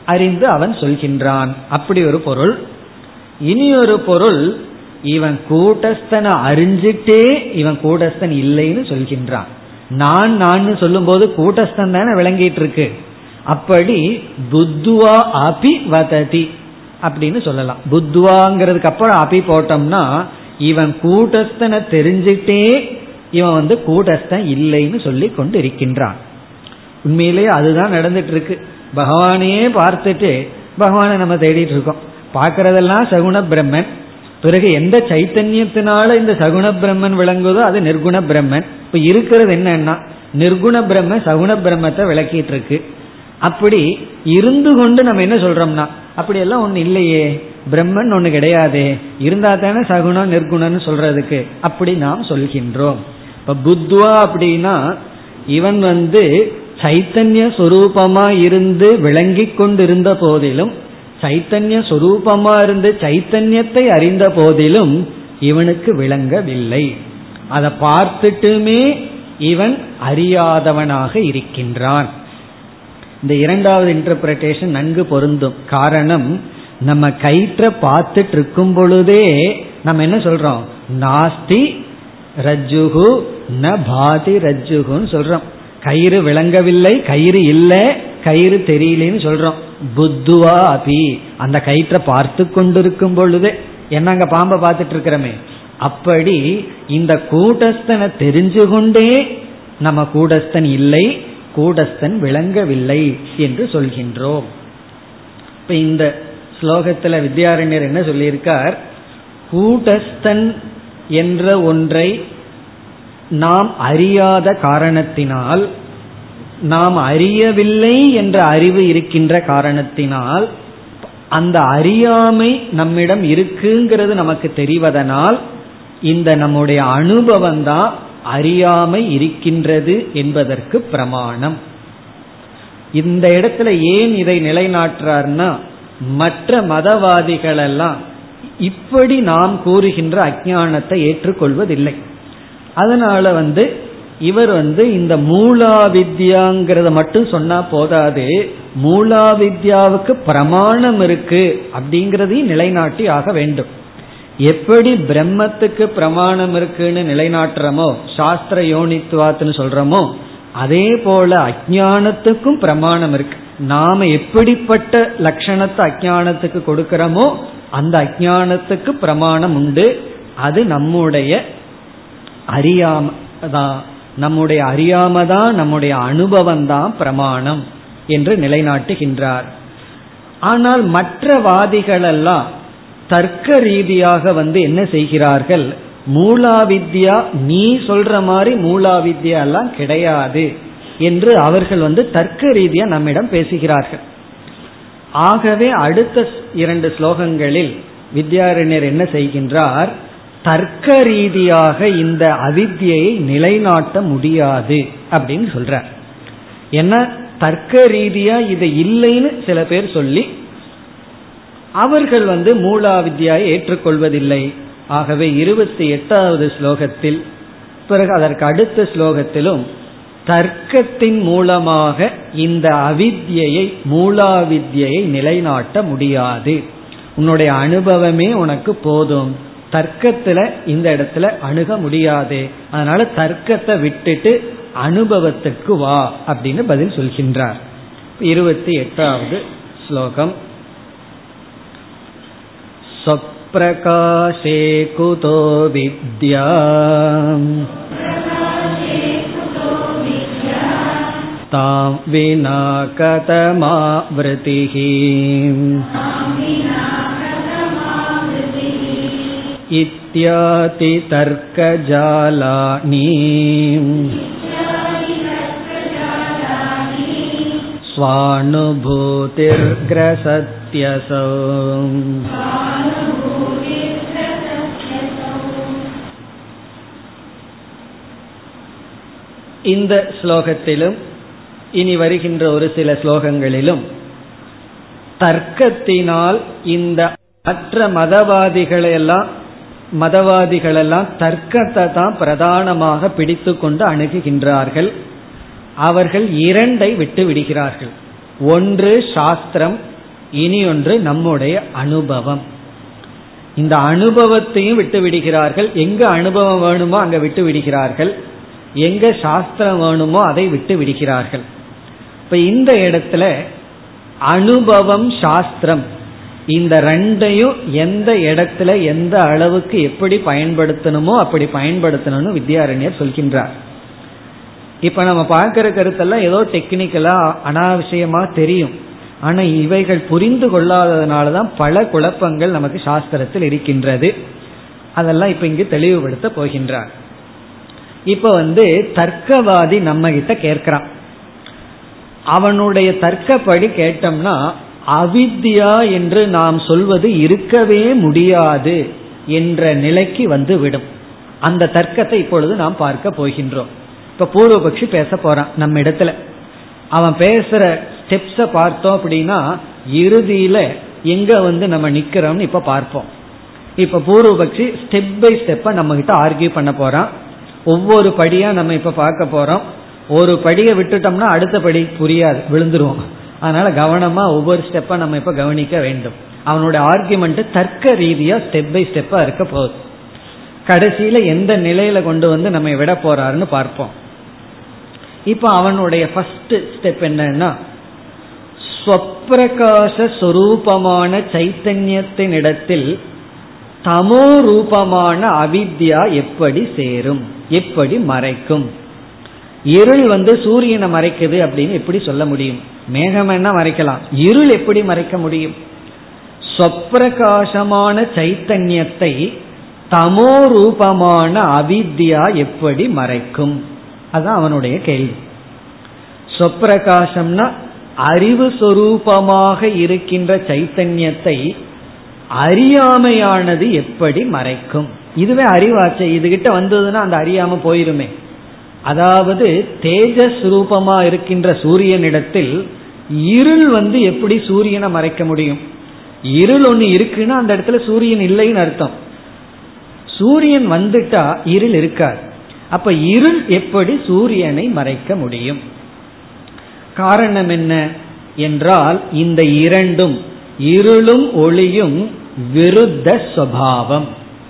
அறிந்து அவன் சொல்கின்றான். அப்படி ஒரு பொருள். இனி ஒரு பொருள். இவன் கூட்டஸ்தனை அறிஞ்சிட்டே இவன் கூட்டஸ்தன் இல்லைன்னு சொல்கின்றான். நான் நான் சொல்லும் போது கூட்டஸ்தன் தானே விளங்கிட்டு இருக்கு அப்படி புத்துவா அபி வததி அப்படின்னு சொல்லலாம். புத்துவாங்கிறதுக்கு அப்புறம் அபி போட்டோம்னா இவன் கூட்டஸ்தனை தெரிஞ்சிட்டே இவன் வந்து கூட்டஸ்தன் இல்லைன்னு சொல்லி கொண்டு இருக்கின்றான் உண்மையிலேயே அதுதான் நடந்துட்டு இருக்கு பகவானையே பார்த்துட்டு பகவானை நம்ம தேடிட்டு இருக்கோம். பார்க்கறதெல்லாம் சகுண பிரம்மன். பிறகு எந்த சைத்தன்யத்தினால இந்த சகுண பிரம்மன் விளங்குதோ அது நிர்குண பிரம்மன். இப்ப இருக்கிறது என்னன்னா நிர்குண பிரம்ம சகுண பிரம்மத்தை விளக்கிட்டு இருக்கு அப்படி இருந்து கொண்டு நம்ம என்ன சொல்றோம்னா அப்படியெல்லாம் எல்லாம் இல்லையே. பிரம்மன் ஒண்ணு கிடையாதே. இருந்தா தானே சகுணம் நிர்குணம்னு சொல்றதுக்கு. அப்படி நாம் சொல்கின்றோம். இப்ப புத்வா அப்படின்னா இவன் வந்து சைத்தன்ய சொரூபமா இருந்து விளங்கி கொண்டிருந்த போதிலும் சைத்தன்ய சொரூபமா இருந்து சைத்தன்யத்தை அறிந்த போதிலும் இவனுக்கு விளங்கவில்லை. அதை பார்த்துட்டுமே இவன் அறியாதவனாக இருக்கின்றான். இந்த இரண்டாவது இன்டர்பிரேஷன் நன்கு பொருந்தும். காரணம் நம்ம கயிற்ற பார்த்துட்டு இருக்கும் பொழுதே நம்ம என்ன சொல்றோம்? நாஸ்தி ரஜ்ஜுகு ந பாதி ரஜ்ஜுகுன்னு சொல்றோம். கயிறு விளங்கவில்லை கயிறு இல்லை கயிறு தெரியலன்னு சொல்றோம். புத்துவா அபி. அந்த கயிற்றை பார்த்து கொண்டிருக்கும் பொழுதே என்ன அங்க பாம்பை பார்த்துட்டு இருக்கிறோமே அப்படி இந்த கூட்டஸ்தனை தெரிஞ்சு கொண்டே நம்ம கூடஸ்தன் இல்லை கூடஸ்தன் விளங்கவில்லை என்று சொல்கின்றோம். இப்ப இந்த ஸ்லோகத்துல வித்யாரண்யர் என்ன சொல்லியிருக்கார்? கூட்டஸ்தன் என்ற ஒன்றை நாம் அறியாத காரணத்தினால் நாம் அறியவில்லை என்ற அறிவு இருக்கின்ற காரணத்தினால் அந்த அறியாமை நம்மிடம் இருக்குங்கிறது நமக்கு தெரிவதனால் இந்த நம்முடைய அனுபவம் தான் அறியாமை இருக்கின்றது என்பதற்கு பிரமாணம். இந்த இடத்துல ஏன் இதை நிலைநாட்டுறார்னா மற்ற மதவாதிகளெல்லாம் இப்படி நாம் கூறுகின்ற அஜானத்தை ஏற்றுக்கொள்வதில்லை. அதனால வந்து இவர் வந்து இந்த மூலா வித்யாங்கிறத மட்டும் சொன்னா போதாது மூலா வித்யாவுக்கு பிரமாணம் இருக்கு அப்படிங்கிறதையும் நிலைநாட்டி ஆக வேண்டும். எப்படி பிரம்மத்துக்கு பிரமாணம் இருக்குன்னு நிலைநாட்டுறமோ சாஸ்திர யோனித்துவாத்துன்னு சொல்றோமோ அதே போல அஜானத்துக்கும் பிரமாணம் இருக்கு. நாம எப்படிப்பட்ட லட்சணத்தை அஜானத்துக்கு கொடுக்கிறோமோ அந்த அஜானத்துக்கு பிரமாணம் உண்டு. அது நம்முடைய அறியாம தான் நம்முடைய அறியாம தான் நம்முடைய அனுபவம் தான் பிரமாணம் என்று நிலைநாட்டுகின்றார். ஆனால் மற்ற வாதிகள் எல்லாம் தர்க்க ரீதியாக வந்து என்ன செய்கிறார்கள்? மூலாவித்யா நீ சொல்ற மாதிரி மூலாவித்யா எல்லாம் கிடையாது. என்று அவர்கள் வந்து தர்க்க ரீதியா நம்மிடம் பேசுகிறார்கள். ஆகவே அடுத்த இரண்டு ஸ்லோகங்களில் வித்யாரண்யர் என்ன செய்கின்றார்? தர்க்க ரீதியாக இந்த அவித்தியை நிலைநாட்ட முடியாது அப்படின்னு சொல்றார். ஏன்னா தர்க்க ரீதியா இது இல்லைன்னு சில பேர் சொல்லி அவர்கள் வந்து மூலா வித்யாவை ஏற்றுக்கொள்வதில்லை. ஆகவே இருபத்தி எட்டாவது ஸ்லோகத்தில் பிறகு அதற்கு அடுத்த ஸ்லோகத்திலும் தர்க்கத்தின் மூலமாக இந்த அவித்யை மூலாவித்யை நிலைநாட்ட முடியாது உன்னுடைய அனுபவமே உனக்கு போதும் தர்க்கத்துல இந்த இடத்துல அணுக முடியாது அதனால தர்க்கத்தை விட்டுட்டு அனுபவத்துக்கு வா அப்படின்னு பதில் சொல்கின்றார் இருபத்தி எட்டாவது ஸ்லோகம் स्वप्रकाशे कुतो विद्या तां विना कथमावृतिः इत्यातितर्कजालानि स्वानुभूतिर्ग्रसत्यसौ இந்த ஸ்லோகத்திலும் இனி வருகின்ற ஒரு சில ஸ்லோகங்களிலும் தர்க்கத்தினால் இந்த மற்ற மதவாதிகளையெல்லாம் மதவாதிகளெல்லாம் தர்க்கத்தை தான் பிரதானமாக பிடித்து கொண்டு அணுகுகின்றார்கள். அவர்கள் இரண்டை விட்டு விடுகிறார்கள். ஒன்று சாஸ்திரம் இனி ஒன்று நம்முடைய அனுபவம். இந்த அனுபவத்தையும் விட்டு விடுகிறார்கள். எங்க அனுபவம் வேணுமோ அங்க விட்டு விடுகிறார்கள். எங்க சாஸ்திரம் வேணுமோ அதை விட்டு விடுகிறார்கள். இப்ப இந்த இடத்துல அனுபவம் சாஸ்திரம். இந்த ரெண்டையும் எந்த இடத்துல எந்த அளவுக்கு எப்படி பயன்படுத்தணுமோ அப்படி பயன்படுத்தணும்னு வித்யாரண்யர் சொல்கின்றார். இப்ப நம்ம பார்க்கிற கருத்தெல்லாம் ஏதோ டெக்னிக்கலா அனாவசியமா தெரியும். ஆனா இவைகள் புரிந்து கொள்ளாததுனாலதான் பல குழப்பங்கள் நமக்கு சாஸ்திரத்தில் இருக்கின்றது. அதெல்லாம் இப்ப இங்கு தெளிவுபடுத்த போகின்றார். இப்ப வந்து தர்க்கவாதி நம்ம கிட்ட கேட்கிறான். அவனுடைய தர்க்கப்படி கேட்டோம்னா அவித்யா என்று நாம் சொல்வது இருக்கவே முடியாது என்ற நிலைக்கு வந்து விடும். அந்த தர்க்கத்தை இப்பொழுது நாம் பார்க்க போகின்றோம். இப்ப பூர்வபக்ஷி பேச போறான் நம்ம இடத்துல. அவன் பேசுற ஸ்டெப்ஸ பார்த்தோம் அப்படின்னா இறுதியில எங்க வந்து நம்ம நிக்கிறோம்னு இப்ப பார்ப்போம். இப்ப பூர்வபக்ஷி ஸ்டெப் பை ஸ்டெப்பா நம்ம கிட்ட ஆர்கியூ பண்ண போறான். ஒவ்வொரு படியா நம்ம இப்ப பார்க்க போறோம். ஒரு படியை விட்டுட்டோம்னா அடுத்த படி புரியாது விழுந்துருவோம். அதனால கவனமா ஒவ்வொரு ஸ்டெப்பா நம்ம இப்ப கவனிக்க வேண்டும். அவனுடைய ஆர்குமெண்ட் தர்க்க ரீதியா ஸ்டெப் பை ஸ்டெப்பா இருக்க போகுது. கடைசியில எந்த நிலையில கொண்டு வந்து நம்ம விட போறாருன்னு பார்ப்போம். இப்ப அவனுடைய ஃபர்ஸ்ட் ஸ்டெப் என்னன்னா ஸ்வப்பிரகாச சொரூபமான சைத்தன்யத்தின் இடத்தில் தமோ ரூபமான அவித்யா எப்படி சேரும் எப்படி மறைக்கும்? இருள் வந்து சூரியனை மறைக்குது அப்படின்னு எப்படி சொல்ல முடியும்? மேகம் என்ன மறைக்கலாம். இருள் எப்படி மறைக்க முடியும்? சொப்பிரகாசமான சைத்தன்யத்தை தமோ ரூபமான அவித்யா எப்படி மறைக்கும்? அதுதான் அவனுடைய கேள்வி. சொப்பிரகாசம்னா அறிவு சொரூபமாக இருக்கின்ற சைத்தன்யத்தை அறியாமையானது எப்படி மறைக்கும்? இதுவே அறிவாச்சை. இதுகிட்ட வந்ததுன்னா அந்த அறியாம போயிருமே. அதாவது தேஜஸ் ரூபமா இருக்கின்ற சூரியனிடத்தில் இருள் வந்து எப்படி சூரியனை மறைக்க முடியும்? இருள் ஒன்று இருக்குன்னா அந்த இடத்துல சூரியன் இல்லைன்னு அர்த்தம். சூரியன் வந்துட்டா இருள் இருக்காது. அப்ப இருள் எப்படி சூரியனை மறைக்க முடியும்? காரணம் என்ன என்றால் இந்த இரண்டும் இருளும் ஒளியும் விருத்த சுவாவம்.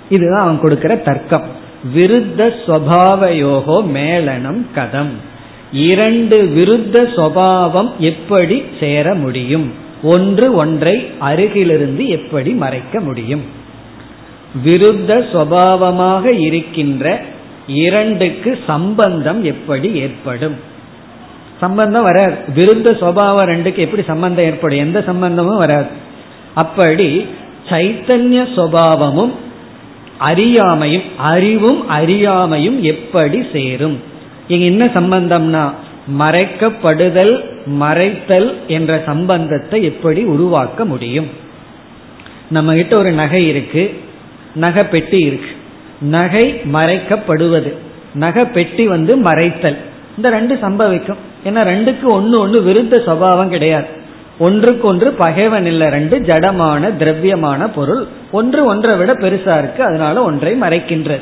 இதுதான் அவன் கொடுக்கிற தர்க்கம். விருத்த சுவாவயோகோ மேலனம் கதம். இரண்டு விருத்த சுவாவம் எப்படி சேர முடியும்? ஒன்று ஒன்றை அருகிலிருந்து எப்படி மறைக்க முடியும்? விருத்த சுவாவமாக இருக்கின்ற இரண்டுக்கு சம்பந்தம் எப்படி ஏற்படும்? சம்பந்தம் வராது. விருத்த சுவாவ ரெண்டுக்கு எப்படி சம்பந்தம் ஏற்படும்? எந்த சம்பந்தமும் வராது. அப்படி சைத்தன்ய சுவாவமும் அறியாமையும் அறிவும் அறியாமையும் எப்படி சேரும்? இங்க என்ன சம்பந்தம்னா மறைக்கப்படுதல் மறைத்தல் என்ற சம்பந்தத்தை எப்படி உருவாக்க முடியும்? நம்ம கிட்ட ஒரு நகை இருக்கு நகை பெட்டி இருக்கு. நகை மறைக்கப்படுவது நகை பெட்டி வந்து மறைத்தல். இந்த ரெண்டு சம்பவிக்கும். ஏன்னா ரெண்டுக்கு ஒன்று ஒன்று விருத்த சுவாவம் கிடையாது. ஒன்றுக்கு ஒன்று பகைவன் இல்லை ரெண்டு ஜடமான திரவியமான பொருள். ஒன்று ஒன்றை விட பெருசா இருக்கு அதனால ஒன்றை மறைக்கின்றது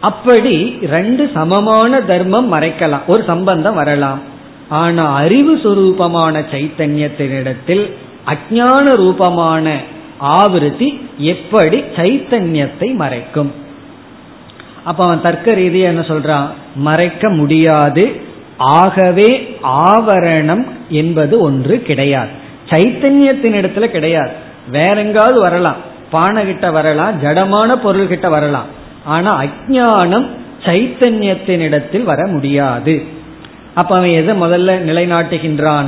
அப்படி ரெண்டு சமமான தர்மம் மறைக்கலாம் ஒரு சம்பந்தம் வரலாம். ஆனா அறிவு சுரூபமான சைத்தன்யத்தினிடத்தில் அஜான ரூபமான ஆவிருத்தி எப்படி சைத்தன்யத்தை மறைக்கும்? அப்ப அவன் தர்க்க ரீதியா என்ன சொல்றான்? மறைக்க முடியாது. ஆகவே ஆவரணம் என்பது ஒன்று கிடையாது. சைத்தன்யத்தின் இடத்துல கிடையாது. வேற எங்காவது வரலாம். பானை கிட்ட வரலாம் ஜடமான பொருள் கிட்ட வரலாம். ஆனா அஜானம் சைத்தன்யத்தின் இடத்தில் வர முடியாது. அப்ப அவன் எதை முதல்ல நிலைநாட்டுகின்றான்?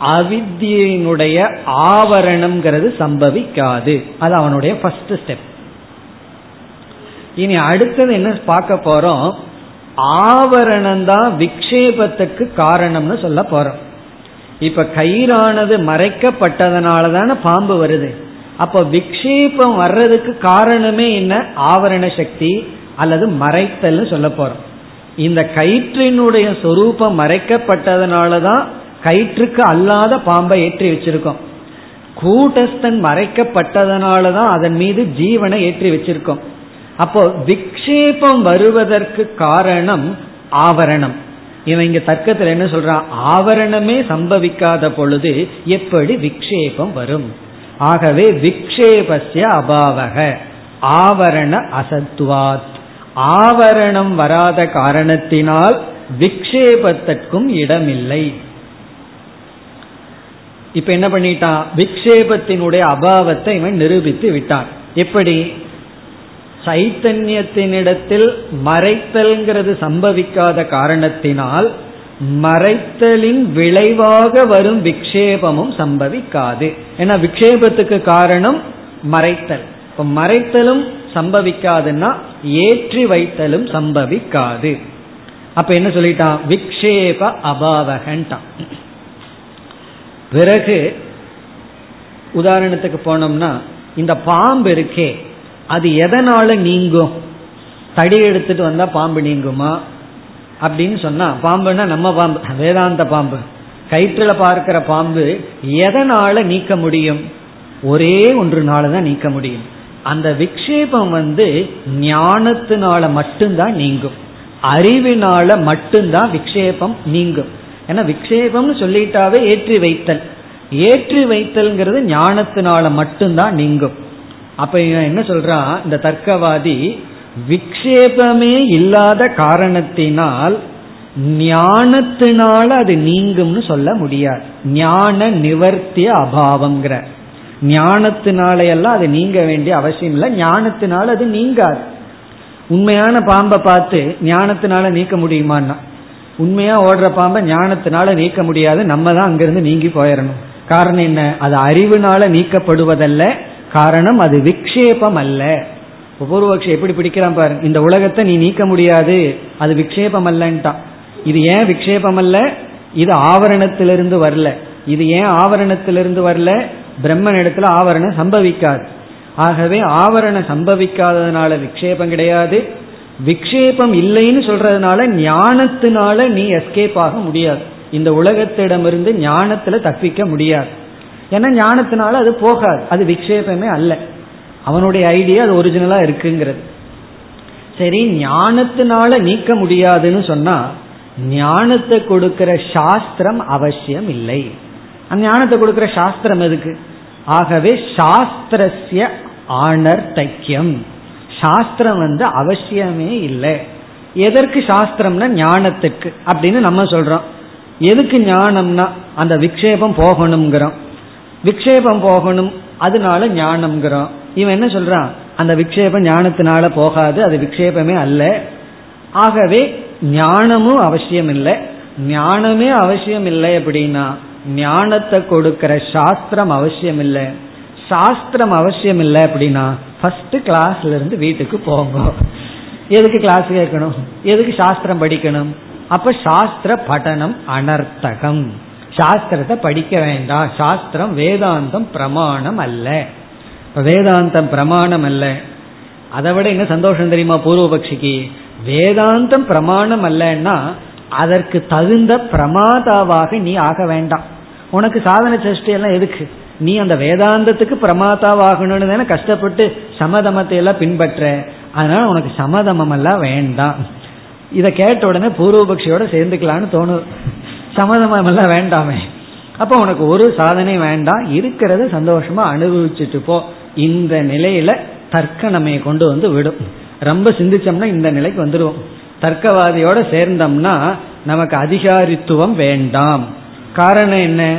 அவித்தியினுடைய ஆவரணம்ங்கிறது சம்பவிக்காது. அது அவனுடைய ஃபர்ஸ்ட் ஸ்டெப் இனி அடுத்தது என்ன பார்க்க போறோம்? ஆவரணம் தான் விக்ஷேபத்துக்கு காரணம்னு சொல்ல போறோம். இப்ப கயிறானது மறைக்கப்பட்டதுனால தானே பாம்பு வருது. அப்ப விக்ஷேபம் வர்றதுக்கு காரணமே என்ன? ஆவரண சக்தி அல்லது மறைத்தல்னு சொல்ல போறோம். இந்த கயிற்றினுடைய சொரூபம் மறைக்கப்பட்டதுனாலதான் கயிற்றுக்கு அல்லாத பாம்பை ஏற்றி வச்சிருக்கோம். கூட்டஸ்தன் மறைக்கப்பட்டதனாலதான் அதன் மீது ஜீவனை ஏற்றி வச்சிருக்கோம். அப்போ விக்ஷேபம் வருவதற்கு காரணம் ஆவரணம். இவன் இங்க தர்க்கத்தில் என்ன சொல்றான் ஆவரணமே சம்பவிக்காத பொழுது எப்படி விக்ஷேபம் வரும்? ஆகவே விக்ஷேபஸ்ய அபாவக ஆவரண அசத்வாத் ஆவரணம் வராத காரணத்தினால் விக்ஷேபத்திற்கும் இடமில்லை. இப்ப என்ன பண்ணிட்டான்? விக்ஷேபத்தினுடைய அபாவத்தை இவன் நிரூபித்து விட்டான். எப்படி? சைத்தன்யத்தினிடத்தில் மறைத்தல்ங்கிறது சம்பவிக்காத காரணத்தினால் மறைத்தலின் விளைவாக வரும் விக்ஷேபமும் சம்பவிக்காது. ஏன்னா விக்ஷேபத்துக்கு காரணம் மறைத்தல். இப்ப மறைத்தலும் சம்பவிக்காதுன்னா ஏற்றி வைத்தலும் சம்பவிக்காது. அப்ப என்ன சொல்லிட்டான்? விக்ஷேப அபாவகன்ட்டான். பிறகு உதாரணத்துக்கு போனோம்னா இந்த பாம்பு இருக்கே அது எதனால நீங்கும்? தடி எடுத்துட்டு வந்தா பாம்பு நீங்குமா? அப்படின்னு சொன்னா பாம்புன்னா நம்ம பாம்பு. வேதாந்த பாம்பு. கயிற்றுல பார்க்கிற பாம்பு எதனால நீக்க முடியும்? ஒரே ஒன்றுனால தான் நீக்க முடியும். அந்த விக்ஷேபம் வந்து ஞானத்தினால மட்டும்தான் நீங்கும். அறிவினால மட்டும்தான் விக்ஷேபம் நீங்கும். ஏன்னா விக்ஷேபம்னு சொல்லிட்டாவே ஏற்றி வைத்தல். ஏற்றி வைத்தல்ங்கிறது ஞானத்தினால மட்டும்தான் நீங்கும். அப்ப என்ன சொல்றா? இந்த தர்க்கவாதி விக்ஷேபமே இல்லாத காரணத்தினால் ஞானத்தினால அது நீங்கும்னு சொல்ல முடியாது. ஞான நிவர்த்திய அபாவங்கிற ஞானத்தினாலையெல்லாம் அது நீங்க வேண்டிய அவசியம் இல்லை. ஞானத்தினால அது நீங்காது. உண்மையான பாம்பை பார்த்து ஞானத்தினால நீக்க முடியுமான்னா? உண்மையா ஓடுற பாம்பை ஞானத்தினால நீக்க முடியாது. நம்ம தான் அங்கிருந்து நீங்கி போயிடணும் காரணம் என்ன? அது அறிவுனால நீக்கப்படுவதல்ல. காரணம் அது விக்ஷேபம் அல்ல பூர்வபக்ஷி எப்படி பிடிக்கிறான் பாரு இந்த உலகத்தை நீ நீக்க முடியாது அது விக்ஷேபம் அல்லன்ட்டான் இது ஏன் விக்ஷேபம் அல்ல இது ஆவரணத்திலிருந்து வரல. இது ஏன் ஆவரணத்திலிருந்து வரல? பிரம்மன் இடத்துல ஆவரணம் சம்பவிக்காது. ஆகவே ஆவரணம் சம்பவிக்காததுனால விக்ஷேபம் கிடையாது. விக்ஷேபம் இல்லைன்னு சொல்றதுனால ஞானத்தினால நீ எஸ்கேப் ஆக முடியாது. இந்த உலகத்திடமிருந்து ஞானத்துல தப்பிக்க முடியாது. ஏன்னா ஞானத்தினால அது போகாது. அது விக்ஷேபமே அல்ல. அவனுடைய ஐடியா அது ஒரிஜினலா இருக்குங்கிறது. சரி ஞானத்தினால நீக்க முடியாதுன்னு சொன்னா ஞானத்தை கொடுக்கிற சாஸ்திரம் அவசியம் இல்லை. அந்த ஞானத்தை கொடுக்கிற சாஸ்திரம் எதுக்கு? ஆகவே சாஸ்திரஸ்ய ஆனர் தைக்கியம் சாஸ்திரம் வந்து அவசியமே இல்லை. எதற்கு சாஸ்திரம்னா ஞானத்துக்கு அப்படின்னு நம்ம சொல்றோம். எதுக்கு ஞானம்னா அந்த விக்ஷேபம் போகணுங்கிறோம் விக்ஷேபம் போகணும் அதனால ஞானம்ங்கிறோம் இவன் என்ன சொல்றான்? அந்த விக்ஷேபம் ஞானத்தினால போகாது அது விக்ஷேபமே அல்ல. ஆகவே ஞானமும் அவசியம் இல்லை ஞானமே அவசியம் இல்லை அப்படின்னா ஞானத்தை கொடுக்கிற சாஸ்திரம் அவசியம் இல்லை சாஸ்திரம் அவசியம் இல்லை அப்படின்னா ஃபர்ஸ்ட் கிளாஸ்ல இருந்து வீட்டுக்கு போங்க. எதுக்கு கிளாஸ் கேட்கணும்? எதுக்கு சாஸ்திரம் படிக்கணும்? அப்ப சாஸ்திர படனம் அனர்த்தகம். சாஸ்திரத்தை படிக்க வேண்டாம் சாஸ்திரம் வேதாந்தம் பிரமாணம் அல்ல. வேதாந்தம் பிரமாணம் அல்ல. அதை விட என்ன சந்தோஷம் தெரியுமா பூர்வபக்ஷிக்கு? வேதாந்தம் பிரமாணம் அல்லன்னா அதற்கு தகுந்த பிரமாதாவாக நீ ஆக வேண்டாம். உனக்கு சாதன சஷ்டி எல்லாம் எதுக்கு? நீ அந்த வேதாந்தத்துக்கு பிரமாதாவாகணும்னு தானே கஷ்டப்பட்டு சமதமத்தை எல்லாம் பின்பற்ற. அதனால உனக்கு சமதமம் எல்லாம் வேண்டாம். இதை கேட்ட உடனே பூர்வபக்ஷியோட சேர்ந்துக்கலான்னு தோணும் சமதமம் எல்லாம் வேண்டாமே. அப்ப உனக்கு ஒரு சாதனை வேண்டாம். இருக்கிறத சந்தோஷமா அனுபவிச்சுட்டு போ. இந்த நிலையில தர்க்க நம்ம கொண்டு வந்து விடும். ரொம்ப சிந்திச்சோம்னா இந்த நிலைக்கு வந்துடுவோம் தர்க்கவாதியோட சேர்ந்தோம்னா நமக்கு அதிகாரித்துவம் வேண்டாம். காரணம் என்ன?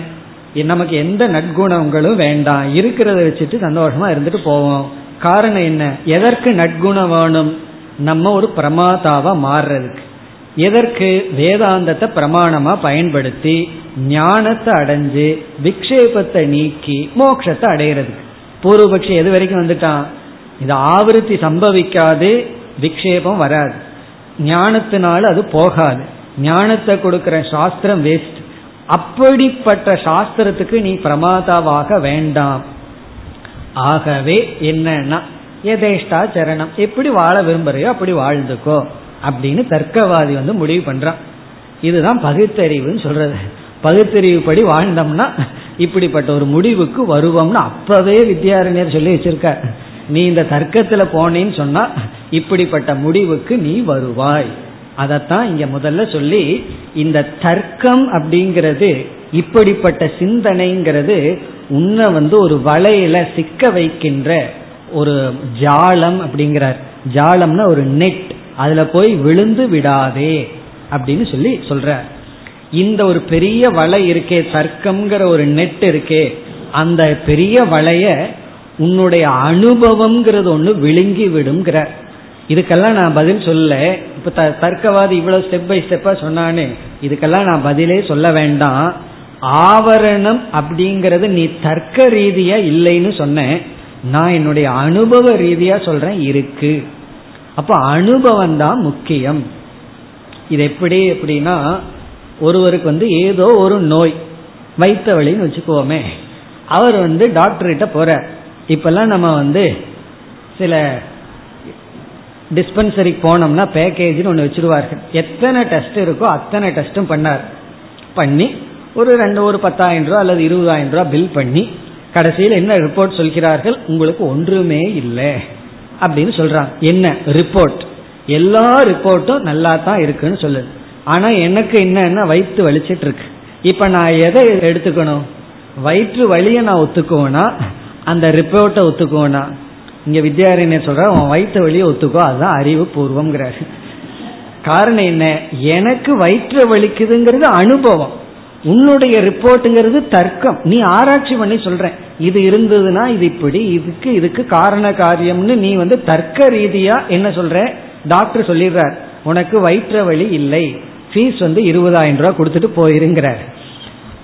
நமக்கு எந்த நற்குணங்களும் வேண்டாம். இருக்கிறத வச்சுட்டு சந்தோஷமா இருந்துட்டு போவோம். காரணம் என்ன? எதற்கு நற்குணம் வேணும்? நம்ம ஒரு பிரமாதாவா மாறுறதுக்கு. எதற்கு வேதாந்தத்தை பிரமாணமா பயன்படுத்தி ஞானத்தை அடைஞ்சு விக்ஷேபத்தை நீக்கி மோட்சத்தை அடையிறதுக்கு? பூர்வபக்ஷி எது வரைக்கும் வந்துட்டான்? இது ஆவருத்தி சம்பவிக்காது விக்ஷேபம் வராது. ஞானத்தினால அது போகாது. ஞானத்தை கொடுக்கிற சாஸ்திரம் வேஸ்ட் அப்படிப்பட்ட சாஸ்திரத்துக்கு நீ பிரமாதாவாக வேண்டாம். ஆகவே என்னன்னா எதேஷ்டா சரணம். எப்படி வாழ விரும்புறையோ அப்படி வாழ்ந்துக்கோ. அப்படின்னு தர்க்கவாதி வந்து முடிவு பண்றான். இதுதான் பகுத்தறிவுன்னு சொல்றது. பகுத்தறிவு படி வாழ்ந்தோம்னா இப்படிப்பட்ட ஒரு முடிவுக்கு வருவோம்னு அப்பவே வித்யாரண்யர் சொல்லி வச்சிருக்க நீ இந்த தர்க்கத்துல போனேன்னு சொன்னா இப்படிப்பட்ட முடிவுக்கு நீ வருவாய். அதைத்தான் இங்க முதல்ல சொல்லி இந்த தர்க்கம் அப்படிங்கிறது இப்படிப்பட்ட சிந்தனைங்கிறது உன்னை வந்து ஒரு வலையில சிக்க வைக்கின்ற ஒரு ஜாலம் அப்படிங்கிறார். ஜாலம்னா ஒரு நெட். அதுல போய் விழுந்து விடாதே அப்படின்னு சொல்லி சொல்ற. இந்த ஒரு பெரிய வலை இருக்கே தர்க்கம்ங்கிற ஒரு நெட் இருக்கே அந்த பெரிய வலைய உன்னுடைய அனுபவம்ங்கிறது ஒன்று விழுங்கி விடுங்கிற இதுக்கெல்லாம் நான் பதில் சொல்ல. இப்ப தர்க்கவாதி இவ்வளவு ஸ்டெப் பை ஸ்டெப்பா சொன்னானே இதுக்கெல்லாம் நான் பதிலே சொல்ல வேண்டாம். ஆவரணம் அப்படிங்கறது நீ தர்க்க ரீதியா இல்லைன்னு சொன்னேன் நான் என்னுடைய அனுபவ ரீதியா சொல்றேன் இருக்கு. அப்ப அனுபவம் தான் முக்கியம். இது எப்படி எப்படின்னா ஒருவருக்கு வந்து ஏதோ ஒரு நோய் வைத்த வழின்னு வச்சுக்கோமே அவர் வந்து டாக்டர்கிட்ட போற இப்பெல்லாம் நம்ம வந்து சில டிஸ்பென்சரிக்கு போனோம்னா பேக்கேஜ்னு ஒன்று வச்சிருவார்கள். எத்தனை டெஸ்ட் இருக்கோ அத்தனை டெஸ்ட்டும் பண்ணார். பண்ணி ஒரு ரெண்டு ஒரு பத்தாயிரம் ரூபா அல்லது இருபதாயிரம் ரூபா பில் பண்ணி கடைசியில் என்ன ரிப்போர்ட் சொல்கிறார்கள்? உங்களுக்கு ஒன்றுமே இல்லை. அப்படின்னு சொல்றாங்க என்ன? ரிப்போர்ட் எல்லா ரிப்போர்ட்டும் நல்லா தான் இருக்குன்னு சொல்லுது ஆனா எனக்கு என்னன்னா வயிற்று வலிச்சிட்டு இருக்கு இப்ப நான் எதை எடுத்துக்கணும்? வயிற்று வலியை நான் ஒத்துக்குவேனா? அந்த ரிப்போர்ட்டை ஒத்துக்குவேனா? இங்க வித்யாரண்யர் சொல்ற உன் வயிற்று வழியை ஒத்துக்கோ அதுதான் அறிவு பூர்வம்ங்கிறாரு. காரணம் என்ன? எனக்கு வயிற்று வலிக்குதுங்கிறது அனுபவம். உன்னுடைய ரிப்போர்ட்டுங்கிறது தர்க்கம். நீ ஆராய்ச்சி பண்ணி சொல்ற இது இருந்ததுன்னா இது இப்படி இதுக்கு இதுக்கு காரண காரியம்னு நீ வந்து தர்க்க ரீதியா என்ன சொல்ற? டாக்டர் சொல்லிடுறார் உனக்கு வயிற்று வழி இல்லை. ஃபீஸ் வந்து இருபதாயிரம் ரூபாய் கொடுத்துட்டு போயிருங்கிறார்.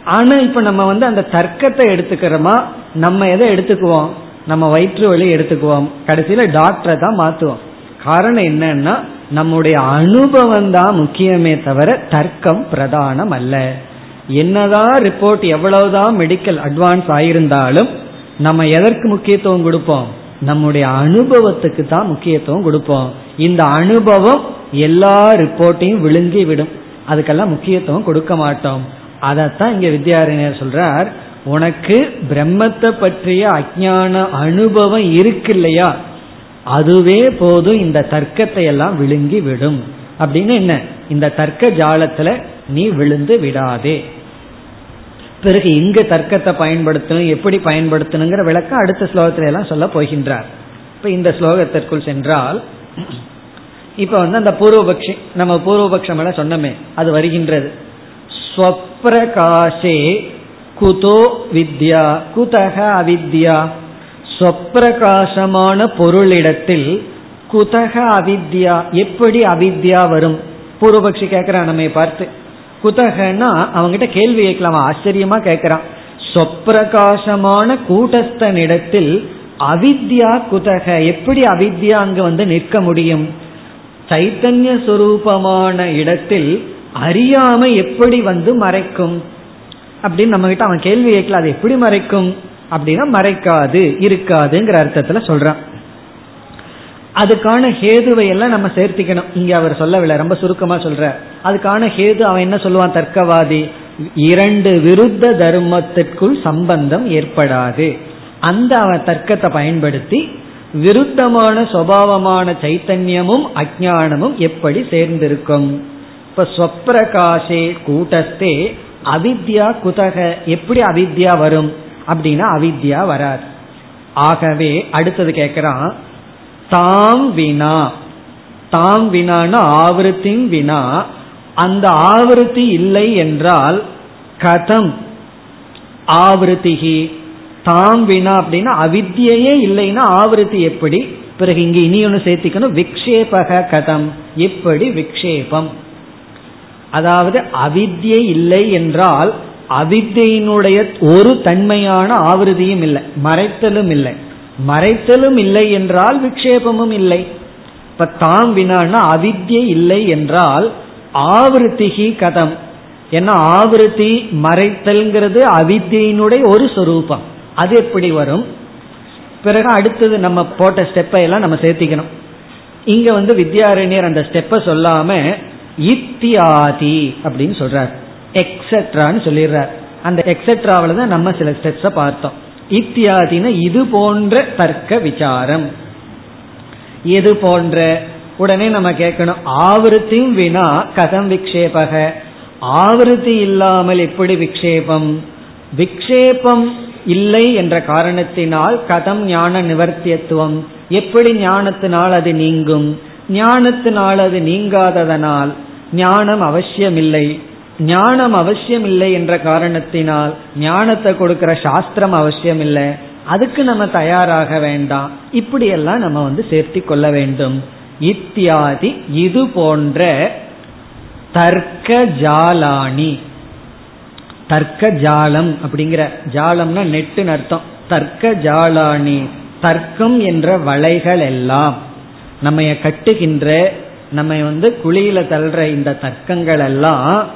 ஆனா இப்ப நம்ம வந்து அந்த தர்க்கத்தை எடுத்துக்கிறோமா? நம்ம எதை எடுத்துக்குவோம்? நம்ம வயிற்று வழி எடுத்துக்குவோம். கடைசியில டாக்டரை தான் மாத்துவோம். காரணம் என்னன்னா நம்முடைய அனுபவம் தான் முக்கியமே தவிர தர்க்கம் பிரதானம் அல்ல. என்னதான் ரிப்போர்ட் எவ்வளவுதான் மெடிக்கல் அட்வான்ஸ் ஆயிருந்தாலும் நம்ம எதற்கு முக்கியத்துவம் கொடுப்போம்? நம்முடைய அனுபவத்துக்கு தான் முக்கியத்துவம் கொடுப்போம். இந்த அனுபவம் எல்லா ரிப்போர்ட்டையும் விழுங்கி விடும் அதுக்கெல்லாம் முக்கியத்துவம் கொடுக்க மாட்டோம். அதைத்தான் இங்க வித்யாரண்யர் சொல்றார் உனக்கு பிரம்மத்தை பற்றிய அஜான அனுபவம் இருக்கு இல்லையா அதுவே போதும் இந்த தர்க்கத்தை எல்லாம் விழுங்கி விடும் அப்படின்னு என்ன? இந்த தர்க்க ஜாலத்துல நீ விழுந்து விடாதே. பிறகு இங்க தர்க்கத்தை பயன்படுத்தணும் எப்படி பயன்படுத்தணுங்கிற விளக்கம் அடுத்த ஸ்லோகத்தில எல்லாம் சொல்ல போகின்றார். இப்ப இந்த ஸ்லோகத்திற்குள் சென்றால் இப்ப வந்து அந்த பூர்வபக்ஷி நம்ம பூர்வபக்ஷம் எல்லாம் சொன்னமே அது வருகின்றது. ஸ்வப்பிரகாசே குதோ வித்யா குதக அவித்யா. ஸ்வப்பிரகாசமான பொருளிடத்தில் குதக அவித்யா எப்படி அவித்யா வரும்? பூர்வபக்ஷி கேட்கிறான் நம்ம பார்த்து. குதகன்னா அவங்கிட்ட கேள்வி கேட்கலாம். ஆச்சரியமா கேட்கிறான். சொப்பிரகாசமான கூட்டஸ்தனிடத்தில் அவித்யா குதக எப்படி அவித்யா அங்கு வந்து நிற்க முடியும்? சைத்தன்ய சுரூபமான இடத்தில் அறியாம எப்படி வந்து மறைக்கும்? அப்படின்னு நம்ம கிட்ட அவன் கேள்வி கேட்கல. அது எப்படி மறைக்கும்? அப்படின்னா மறைக்காது இருக்காதுங்கிற அர்த்தத்துல சொல்றான். அதுக்கான ஹேதுவை எல்லாம் நம்ம சேர்த்திக்கணும். இங்க அவர் சொல்லவில்லை ரொம்ப சுருக்கமா சொல்ற அதுக்கான ஹேது அவன் என்ன சொல்லுவான்? தர்க்கவாதி. இரண்டு விருத்த தர்மத்திற்குள் சம்பந்தம் ஏற்படாது. அந்த அவன் தர்க்கத்தை பயன்படுத்தி விருத்தமான சுவாவமான சைத்தன்யமும் அஜானமும் எப்படி சேர்ந்திருக்கும்? இப்ப ஸ்வப்பிரகாசே கூட்டத்தே அவித்யா குதக. எப்படி அவித்யா வரும்? அப்படின்னா அவித்யா வராது. ஆகவே அடுத்தது கேட்கிறான் தாம் வினா. தாம் வினான ஆவருத்தின் வினா. அந்த ஆவருத்தி இல்லை என்றால் கதம். ஆவருத்திகி. தாம் வினா அப்படின்னா அவித்தியே இல்லைன்னா ஆவருத்தி எப்படி? பிறகு இங்க இனி ஒன்று சேர்த்திக்கணும். விக்ஷேபக கதம். எப்படி விக்ஷேபம்? அதாவது அவித்யை இல்லை என்றால் அவித்தையினுடைய ஒரு தன்மையான ஆவிருதியும் இல்லை. மறைத்தலும் இல்லை. மறைத்தலும் இல்லை என்றால் விக்ஷேபமும் இல்லை. இப்ப தாம் வினான்னா அவித்யை இல்லை என்றால் ஆவருத்திகி கதம். ஏன்னா ஆவருத்தி மறைத்தல்ங்கிறது அவித்தியினுடைய ஒரு சொரூபம். அது எப்படி வரும்? பிறகு அடுத்தது நம்ம போட்ட ஸ்டெப்பை எல்லாம் நம்ம சேர்த்திக்கணும். இங்க வந்து வித்யாரண்யர் அந்த ஸ்டெப்பை சொல்லாம இத்தியாதி அப்படின்னு சொல்றார். எக்ஸெட்ரான்னு சொல்லிடுறார். அந்த எக்ஸெட்ராவில தான் நம்ம சில ஸ்டெப்ஸை பார்த்தோம். இத்தியாதின இது போன்ற தர்க்க விசாரம். எது போன்ற? உடனே நம்ம கேட்கணும். ஆவருத்தியும் வினா கதம் விக்ஷேபக. ஆவருத்தி இல்லாமல் எப்படி விக்ஷேபம்? விக்ஷேபம் இல்லை என்ற காரணத்தினால் கதம் ஞான நிவர்த்தியத்துவம். எப்படி ஞானத்தினால் அது நீங்கும்? ஞானத்தினால் அது நீங்காததனால் ஞானம் அவசியமில்லை. ஞானம் அவசியம் இல்லை என்ற காரணத்தினால் ஞானத்தை கொடுக்கிற சாஸ்திரம் அவசியம் இல்லை அதுக்கு நம்ம தயாராக வேண்டாம். இப்படியெல்லாம் நம்ம வந்து சேர்த்தி கொள்ள வேண்டும். இத்தியாதி இது போன்ற தர்க்க ஜாலானி தர்க்க ஜாலம் அப்படிங்கிற ஜாலம்னா நெட்டுன்னு அர்த்தம். தர்க்க ஜாலானி தர்க்கம் என்ற வலைகள் எல்லாம் நம்ம கட்டுகின்ற நம்ம வந்து குழியில தள்ளுற இந்த தர்க்கங்கள் எல்லாம்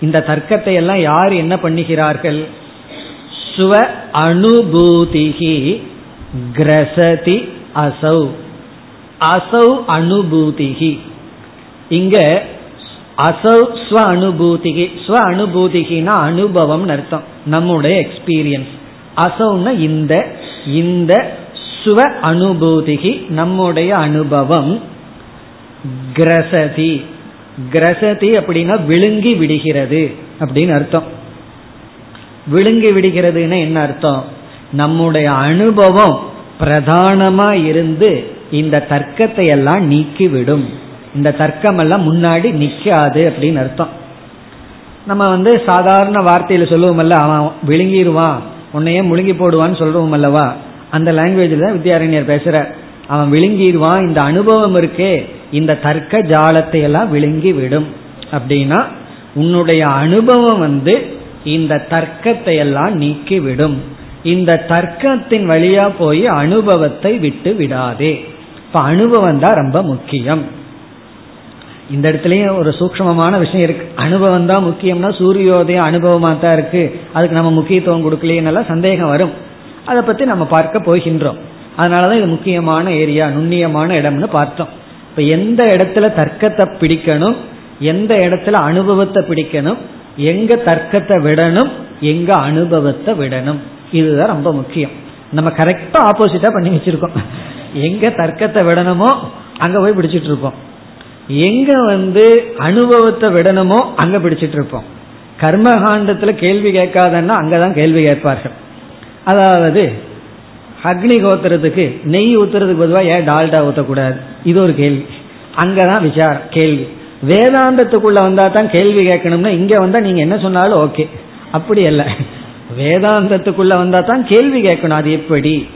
இந்த தர்க்கத்தை எல்லாம் யார் என்ன பண்ணுகிறார்கள்? ஸ்வ அனுபூதிகி கிரசதி அசௌ. அசௌ அனுபூதிகி இங்க அசௌ ஸ்வ அனுபூதிகி ஸ்வ அனுபூதிகினா அனுபவம் அர்த்தம். நம்முடைய எக்ஸ்பீரியன்ஸ் அசௌன்னா இந்த இந்த சுவ அனுபூதிகி நம்முடைய அனுபவம். கிரசதி. கிரசதி அப்படின்னா விழுங்கி விடுகிறது அப்படின்னு அர்த்தம். விழுங்கி விடுகிறதுன்னா என்ன அர்த்தம்? நம்முடைய அனுபவம் பிரதானமா இருந்து இந்த தர்க்கத்தை எல்லாம் நீக்கிவிடும். இந்த தர்க்கம் எல்லாம் முன்னாடி நிக்காது அப்படின்னு அர்த்தம். நம்ம வந்து சாதாரண வார்த்தையில சொல்லுவோமல்ல அவன் விழுங்கிடுவான் உன்னையே முழுங்கி போடுவான்னு சொல்றோம் அல்லவா? அந்த லாங்குவேஜில் தான் வித்யாரண்யர் பேசுற அவன் விழுங்கிடுவான் இந்த அனுபவம் இருக்கே இந்த தர்க்க ஜாலத்தை எல்லாம் விழுங்கி விடும். அப்படின்னா உன்னுடைய அனுபவம் வந்து இந்த தர்க்கத்தை எல்லாம் நீக்கி விடும். இந்த தர்க்கத்தின் வழியா போய் அனுபவத்தை விட்டு விடாதே. இப்ப அனுபவம் தான் ரொம்ப முக்கியம். இந்த இடத்துலயும் ஒரு சூக்மமான விஷயம் இருக்கு. அனுபவம் தான் முக்கியம்னா சூரியோதயம் அனுபவமா தான் இருக்கு. அதுக்கு நம்ம முக்கியத்துவம் கொடுக்கலையே சந்தேகம் வரும். அதை பத்தி நம்ம பார்க்க போகின்றோம். அதனாலதான் இது முக்கியமான ஏரியா நுண்ணியமான இடம்னு பார்த்தோம். இப்ப எந்த இடத்துல தர்க்கத்தை பிடிக்கணும் எந்த இடத்துல அனுபவத்தை பிடிக்கணும் எங்க தர்க்கத்தை விடணும் எங்க அனுபவத்தை விடணும். இதுதான் ரொம்ப முக்கியம். நம்ம கரெக்டா ஆப்போசிட்டா பண்ணி வச்சிருக்கோம். எங்க தர்க்கத்தை விடணுமோ அங்க போய் பிடிச்சிட்டு இருப்போம். எங்க வந்து அனுபவத்தை விடணுமோ அங்க பிடிச்சிட்டு இருப்போம். கர்மகாண்டத்துல கேள்வி கேட்காதன்னா அங்கதான் கேள்வி கேட்பார்கள். அதாவது அக்னி கோத்துறதுக்கு நெய் ஊத்துறதுக்கு பொதுவாக ஏன் டால்டா ஊற்றக்கூடாது இது ஒரு கேள்வி. அங்கதான் விசாரம் கேள்வி. வேதாந்தத்துக்குள்ள வந்தா தான் கேள்வி கேட்கணும்னா இங்க வந்தா நீங்க என்ன சொன்னாலும் ஓகே. அப்படி அல்ல. வேதாந்தத்துக்குள்ள வந்தா தான் கேள்வி கேட்கணும். அது எப்படி?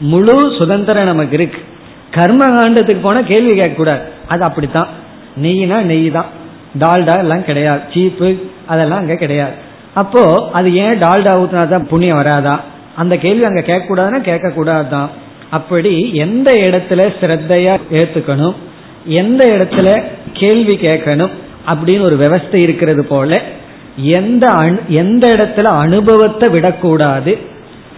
முழு சுதந்திரம் நமக்கு இருக்கு. கர்ம காண்டத்துக்கு போனா கேள்வி கேட்கக்கூடாது. அது அப்படித்தான். நெய்னா நெய் தான் டால்டா எல்லாம் கிடையாது. சீப்பு அதெல்லாம் அங்க கிடையாது. அப்போ அது ஏன் டால்டா ஊத்தினா தான் புண்ணியம் வராதா? அந்த கேள்வி அங்க கேட்க கூடாதுன்னா கேட்க கூடாதுதான் அப்படி எந்த இடத்துல சிரத்தையா ஏத்துக்கணும்? எந்த இடத்துல கேள்வி கேட்கணும்? அப்படின்னு ஒரு விவஸ்தை இருக்கிறது போல எந்த எந்த இடத்துல அனுபவத்தை விடக்கூடாது?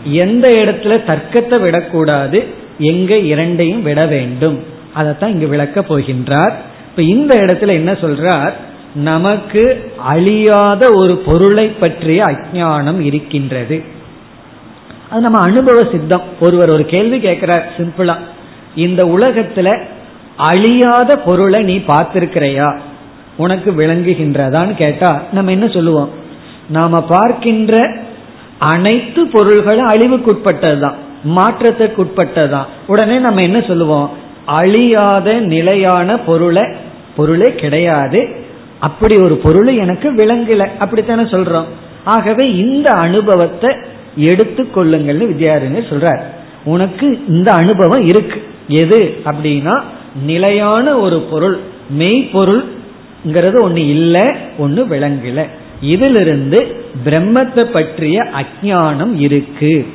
எந்த இடத்துல தர்க்கத்தை விடக்கூடாது? எங்க இரண்டையும் விட வேண்டும். அதைத்தான் இங்கு விளக்க போகின்றார். இப்ப இந்த இடத்துல என்ன சொல்றார்? நமக்கு அழியாத ஒரு பொருளை பற்றிய அஜானம் இருக்கின்றது. அது நம்ம அனுபவ சித்தம். ஒருவர் ஒரு கேள்வி கேட்கிறார் சிம்பிளா இந்த உலகத்துல அழியாத பொருளை நீ பார்த்திருக்கிறையா? உனக்கு விளங்குகின்றதான்னு கேட்டா நம்ம என்ன சொல்லுவோம்? நாம பார்க்கின்ற அனைத்து பொருள்களும் அழிவுக்குட்பட்டதுதான் மாற்றத்திற்குட்பட்டதுதான். உடனே நம்ம என்ன சொல்லுவோம்? அழியாத நிலையான பொருளை பொருளே கிடையாது. அப்படி ஒரு பொருள் எனக்கு விளங்கல. அப்படித்தானே சொல்றோம். ஆகவே இந்த அனுபவத்தை எடுத்துக்கொள்ளுங்கள்னு வித்யாரண்யர் சொல்றார். உனக்கு இந்த அனுபவம் இருக்கு. எது அப்படின்னா நிலையான ஒரு பொருள் மெய்ப்பொருள்ங்கிறது ஒன்று இல்லை ஒன்று விளங்கல. இதிலிருந்து பிரம்மத்தை பற்றிய அஜானம் இருக்கு.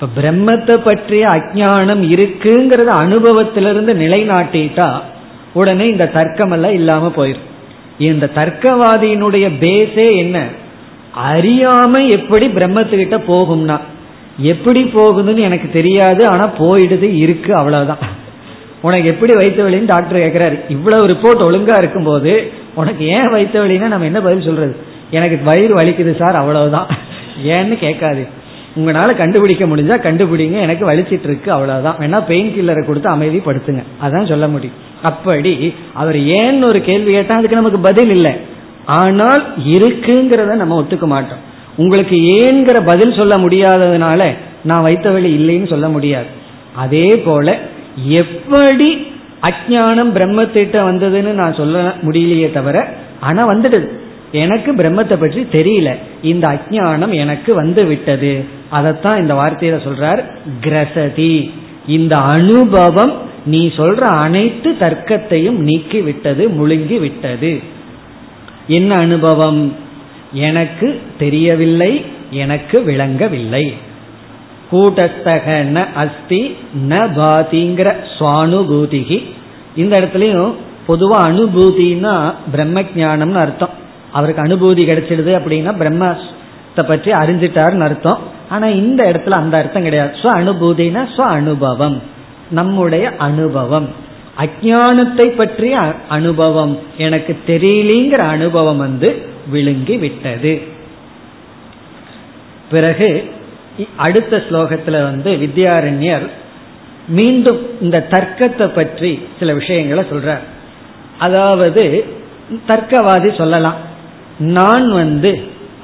இப்ப பிரம்மத்தை பற்றிய அஜானம் இருக்குங்கிறத அனுபவத்திலிருந்து நிலைநாட்டிட்டா உடனே இந்த தர்க்கம் எல்லாம் இல்லாம போயிடும் இந்த தர்க்கவாதியினுடைய பேஸே என்ன? அறியாம எப்படி பிரம்மத்துக்கிட்ட போகும்னா எப்படி போகுதுன்னு எனக்கு தெரியாது ஆனா போயிடுது இருக்கு அவ்வளவுதான். உனக்கு எப்படி வைத்த வழின்னு டாக்டர் கேட்கிறாரு இவ்வளவு ரிப்போர்ட் ஒழுங்கா இருக்கும்போது உனக்கு ஏன் வைத்த வலின்னா நம்ம என்ன பதில் சொல்றது? எனக்கு வயிறு வலிக்குது சார் அவ்வளவுதான். ஏன்னு கேட்காது. உங்களால கண்டுபிடிக்க முடிஞ்சா கண்டுபிடிங்க எனக்கு வலிச்சிட்டு இருக்கு அவ்வளவுதான். வேணா பெயின் கில்லரை கொடுத்து அமைதிப்படுத்துங்க. அதான் சொல்ல முடியும். அப்படி அவர் ஏன்னு ஒரு கேள்வி கேட்டா அதுக்கு நமக்கு பதில் இல்லை. ஆனால் இருக்குங்கிறத நம்ம ஒத்துக்க மாட்டோம். உங்களுக்கு ஏங்கிற பதில் சொல்ல முடியாததுனால நான் வைத்த வழி இல்லைன்னு சொல்ல முடியாது. அதே போல எப்படி அஜானம் பிரம்மத்திட்ட வந்ததுன்னு நான் சொல்ல முடியலையே தவிர ஆனா வந்துடுது. எனக்கு பிரம்மத்தை பற்றி தெரியல. இந்த அஜானம் எனக்கு வந்து விட்டது. அதைத்தான் இந்த வார்த்தையில சொல்றார் கிரசதி. இந்த அனுபவம் நீ சொல்ற அனைத்து தர்க்கத்தையும் நீக்கி விட்டது முழுங்கி விட்டது. என்ன அனுபவம்? எனக்கு தெரியவில்லை எனக்கு விளங்கவில்லை. கூட்டத்தக ந அஸ்தி ந பாதிங்கிற சுவானுபூதிகி. இந்த இடத்துலயும் பொதுவா அனுபூதினா பிரம்ம ஜானம்னு அர்த்தம். அவருக்கு அனுபூதி கிடைச்சிடுது அப்படின்னா பிரம்மத்தை பற்றி அறிஞ்சிட்டாருன்னு அர்த்தம். ஆனா இந்த இடத்துல அந்த அர்த்தம் கிடையாது. ஸ்வ அனுபூதினா ஸ்வ அனுபவம் நம்முடைய அனுபவம். அஜானத்தை பற்றிய அனுபவம். எனக்கு தெரியலிங்கிற அனுபவம் வந்து விழுங்கி விட்டது பிறகு அடுத்த ஸ்லோகத்துல வந்து வித்யாரண்யர் மீண்டும் இந்த தர்க்கத்தை பற்றி சில விஷயங்களை சொல்றார். அதாவது தர்க்கவாதி சொல்லலாம். நான் வந்து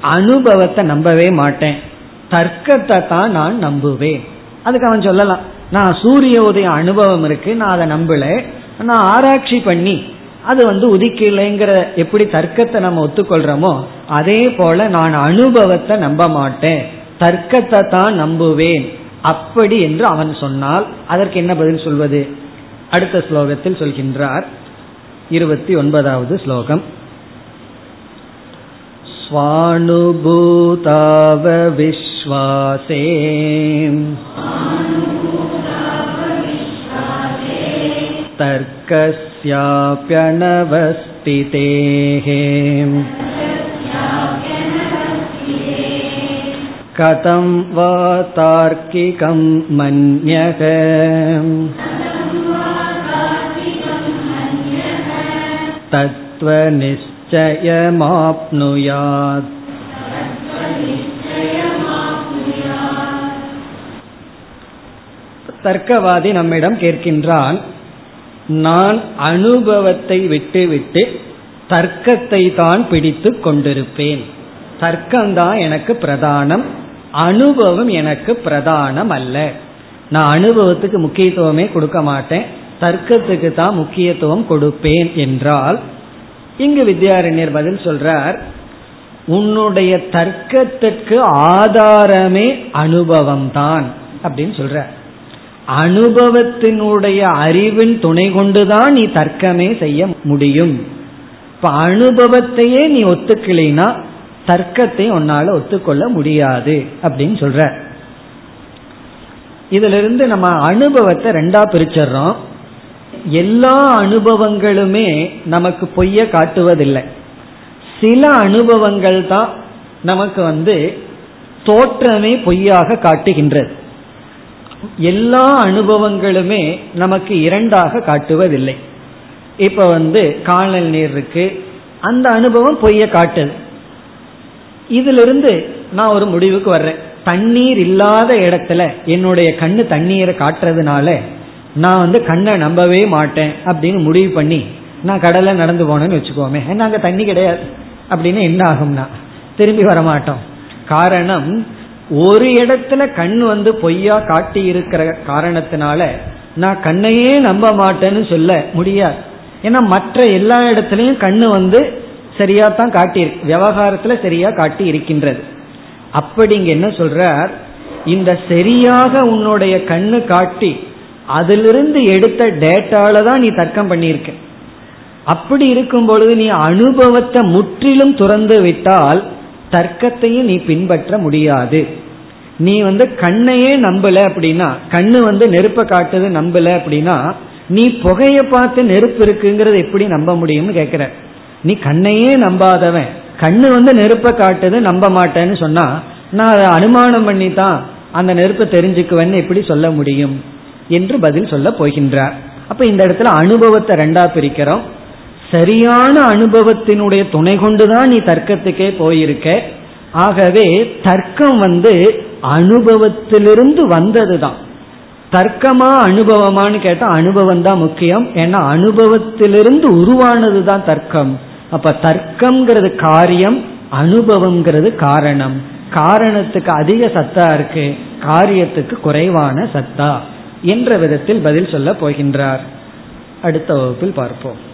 அனுபவத்தை நம்பவே மாட்டேன். தர்க்கத்தை தான் நான் நம்புவேன். அதுக்கு அவன் சொல்லலாம். நான் சூரிய உதயம் அனுபவம் இருக்கு நான் அதை நம்பல நான் ஆராய்ச்சி பண்ணி அது வந்து உதிக்கலைங்கிற எப்படி தர்க்கத்தை நம்ம ஒத்துக்கொள்றோமோ அதே போல நான் அனுபவத்தை நம்ப மாட்டேன் தர்க்கத்தை தான் நம்புவேன் அப்படி என்று அவன் சொன்னால் அதற்கு என்ன பதில் சொல்வது அடுத்த ஸ்லோகத்தில் சொல்கின்றார் இருபத்தி ஒன்பதாவது ஸ்லோகம் स्वानुभूतावविश्वासे तर्कस्याप्यनवस्थितेः कथं वा तार्किकं मन्यः तत्त्वनिश्चयमाप्नुयात् தர்க்கவாதி நம்மிடம் கேட்கின்றான் நான் அனுபவத்தை விட்டுவிட்டு தர்க்கத்தை தான் பிடித்து கொண்டிருப்பேன். தர்க்கம்தான் எனக்கு பிரதானம் அனுபவம் எனக்கு பிரதானம் அல்ல நான் அனுபவத்துக்கு முக்கியத்துவமே கொடுக்க மாட்டேன் தர்க்கத்துக்கு தான் முக்கியத்துவம் கொடுப்பேன் என்றால் இங்கு வித்யாரண்யர் பதில் சொல்றார் உன்னுடைய தர்க்கத்துக்கு ஆதாரமே அனுபவம் தான் அப்படின்னு சொல்ற அனுபவத்தினுடைய அறிவின் துணை கொண்டுதான் நீ தர்க்கமே செய்ய முடியும். இப்ப அனுபவத்தையே நீ ஒத்துக்கலைனா தர்க்கத்தை உன்னால ஒத்துக்கொள்ள முடியாது அப்படின்னு சொல்ற. இதுல இருந்து நம்ம அனுபவத்தை ரெண்டா பிரிச்சிடறோம். எல்லா அனுபவங்களுமே நமக்கு பொய்ய காட்டுவதில்லை. சில அனுபவங்கள் தான் நமக்கு வந்து தோற்றமே பொய்யாக காட்டுகின்றது. எல்லா அனுபவங்களுமே நமக்கு இரண்டாக காட்டுவதில்லை. இப்ப வந்து காணல் நீர் இருக்கு. அந்த அனுபவம் பொய்ய காட்டுது. இதிலிருந்து நான் ஒரு முடிவுக்கு வர்றேன். தண்ணீர் இல்லாத இடத்துல என்னுடைய கண்ணு தண்ணீரை காட்டுறதுனால நான் வந்து கண்ணை நம்பவே மாட்டேன் அப்படின்னு முடிவு பண்ணி நான் கடலை நடந்து போனேன்னு வச்சுக்கோமே. ஏன்னா அங்கே தண்ணி கிடையாது. அப்படின்னு என்ன ஆகும்னா திரும்பி வர மாட்டோம் காரணம் ஒரு இடத்துல கண் வந்து பொய்யா காட்டி இருக்கிற காரணத்தினால நான் கண்ணையே நம்ப மாட்டேன்னு சொல்ல முடியாது. ஏன்னா மற்ற எல்லா இடத்துலையும் கண்ணு வந்து சரியா தான் காட்டி விவகாரத்துல சரியா காட்டி இருக்கின்றது. அப்படி இங்க என்ன சொல்றார்? இந்த சரியாக உன்னுடைய கண்ணு காட்டி அதிலிருந்து எடுத்த டேட்டால தான் நீ தர்க்கம் பண்ணியிருக்க. அப்படி இருக்கும் பொழுது நீ அனுபவத்தை முற்றிலும் துறந்து விட்டால் தர்க்கத்தையும் நீ பின்பற்ற முடியாது. நீ வந்து கண்ணையே நம்பல அப்படின்னா கண்ணு வந்து நெருப்பை காட்டுது நம்பல அப்படின்னா நீ புகைய பார்த்து நெருப்பு இருக்குங்கிறது எப்படி நம்ப முடியும்னு கேட்கிற நீ கண்ணையே நம்பாதவன். கண்ணு வந்து நெருப்பை காட்டுது நம்ப மாட்டேன்னு சொன்னா நான் அதை அனுமானம் பண்ணி தான் அந்த நெருப்பை தெரிஞ்சுக்குவேன்னு எப்படி சொல்ல முடியும்? என்று பதில் சொல்ல போகின்றார். அப்ப இந்த இடத்துல அனுபவத்தை ரெண்டா பிரிக்கிறோம். சரியான அனுபவத்தினுடைய துணை கொண்டுதான் நீ தர்க்கத்துக்கே போயிருக்க. ஆகவே தர்க்கம் வந்து அனுபவத்திலிருந்து வந்ததுதான். தர்க்கமா அனுபவமானு கேட்டா அனுபவம் தான் முக்கியம். ஏன்னா அனுபவத்திலிருந்து உருவானது தான் தர்க்கம். அப்ப தர்க்கம்ங்கிறது காரியம் அனுபவம்ங்கிறது காரணம். காரணத்துக்கு அதிக சத்தா இருக்கு காரியத்துக்கு குறைவான சத்தா என்ற விதத்தில் பதில் சொல்ல போகின்றார். அடுத்த வகுப்பில் பார்ப்போம்.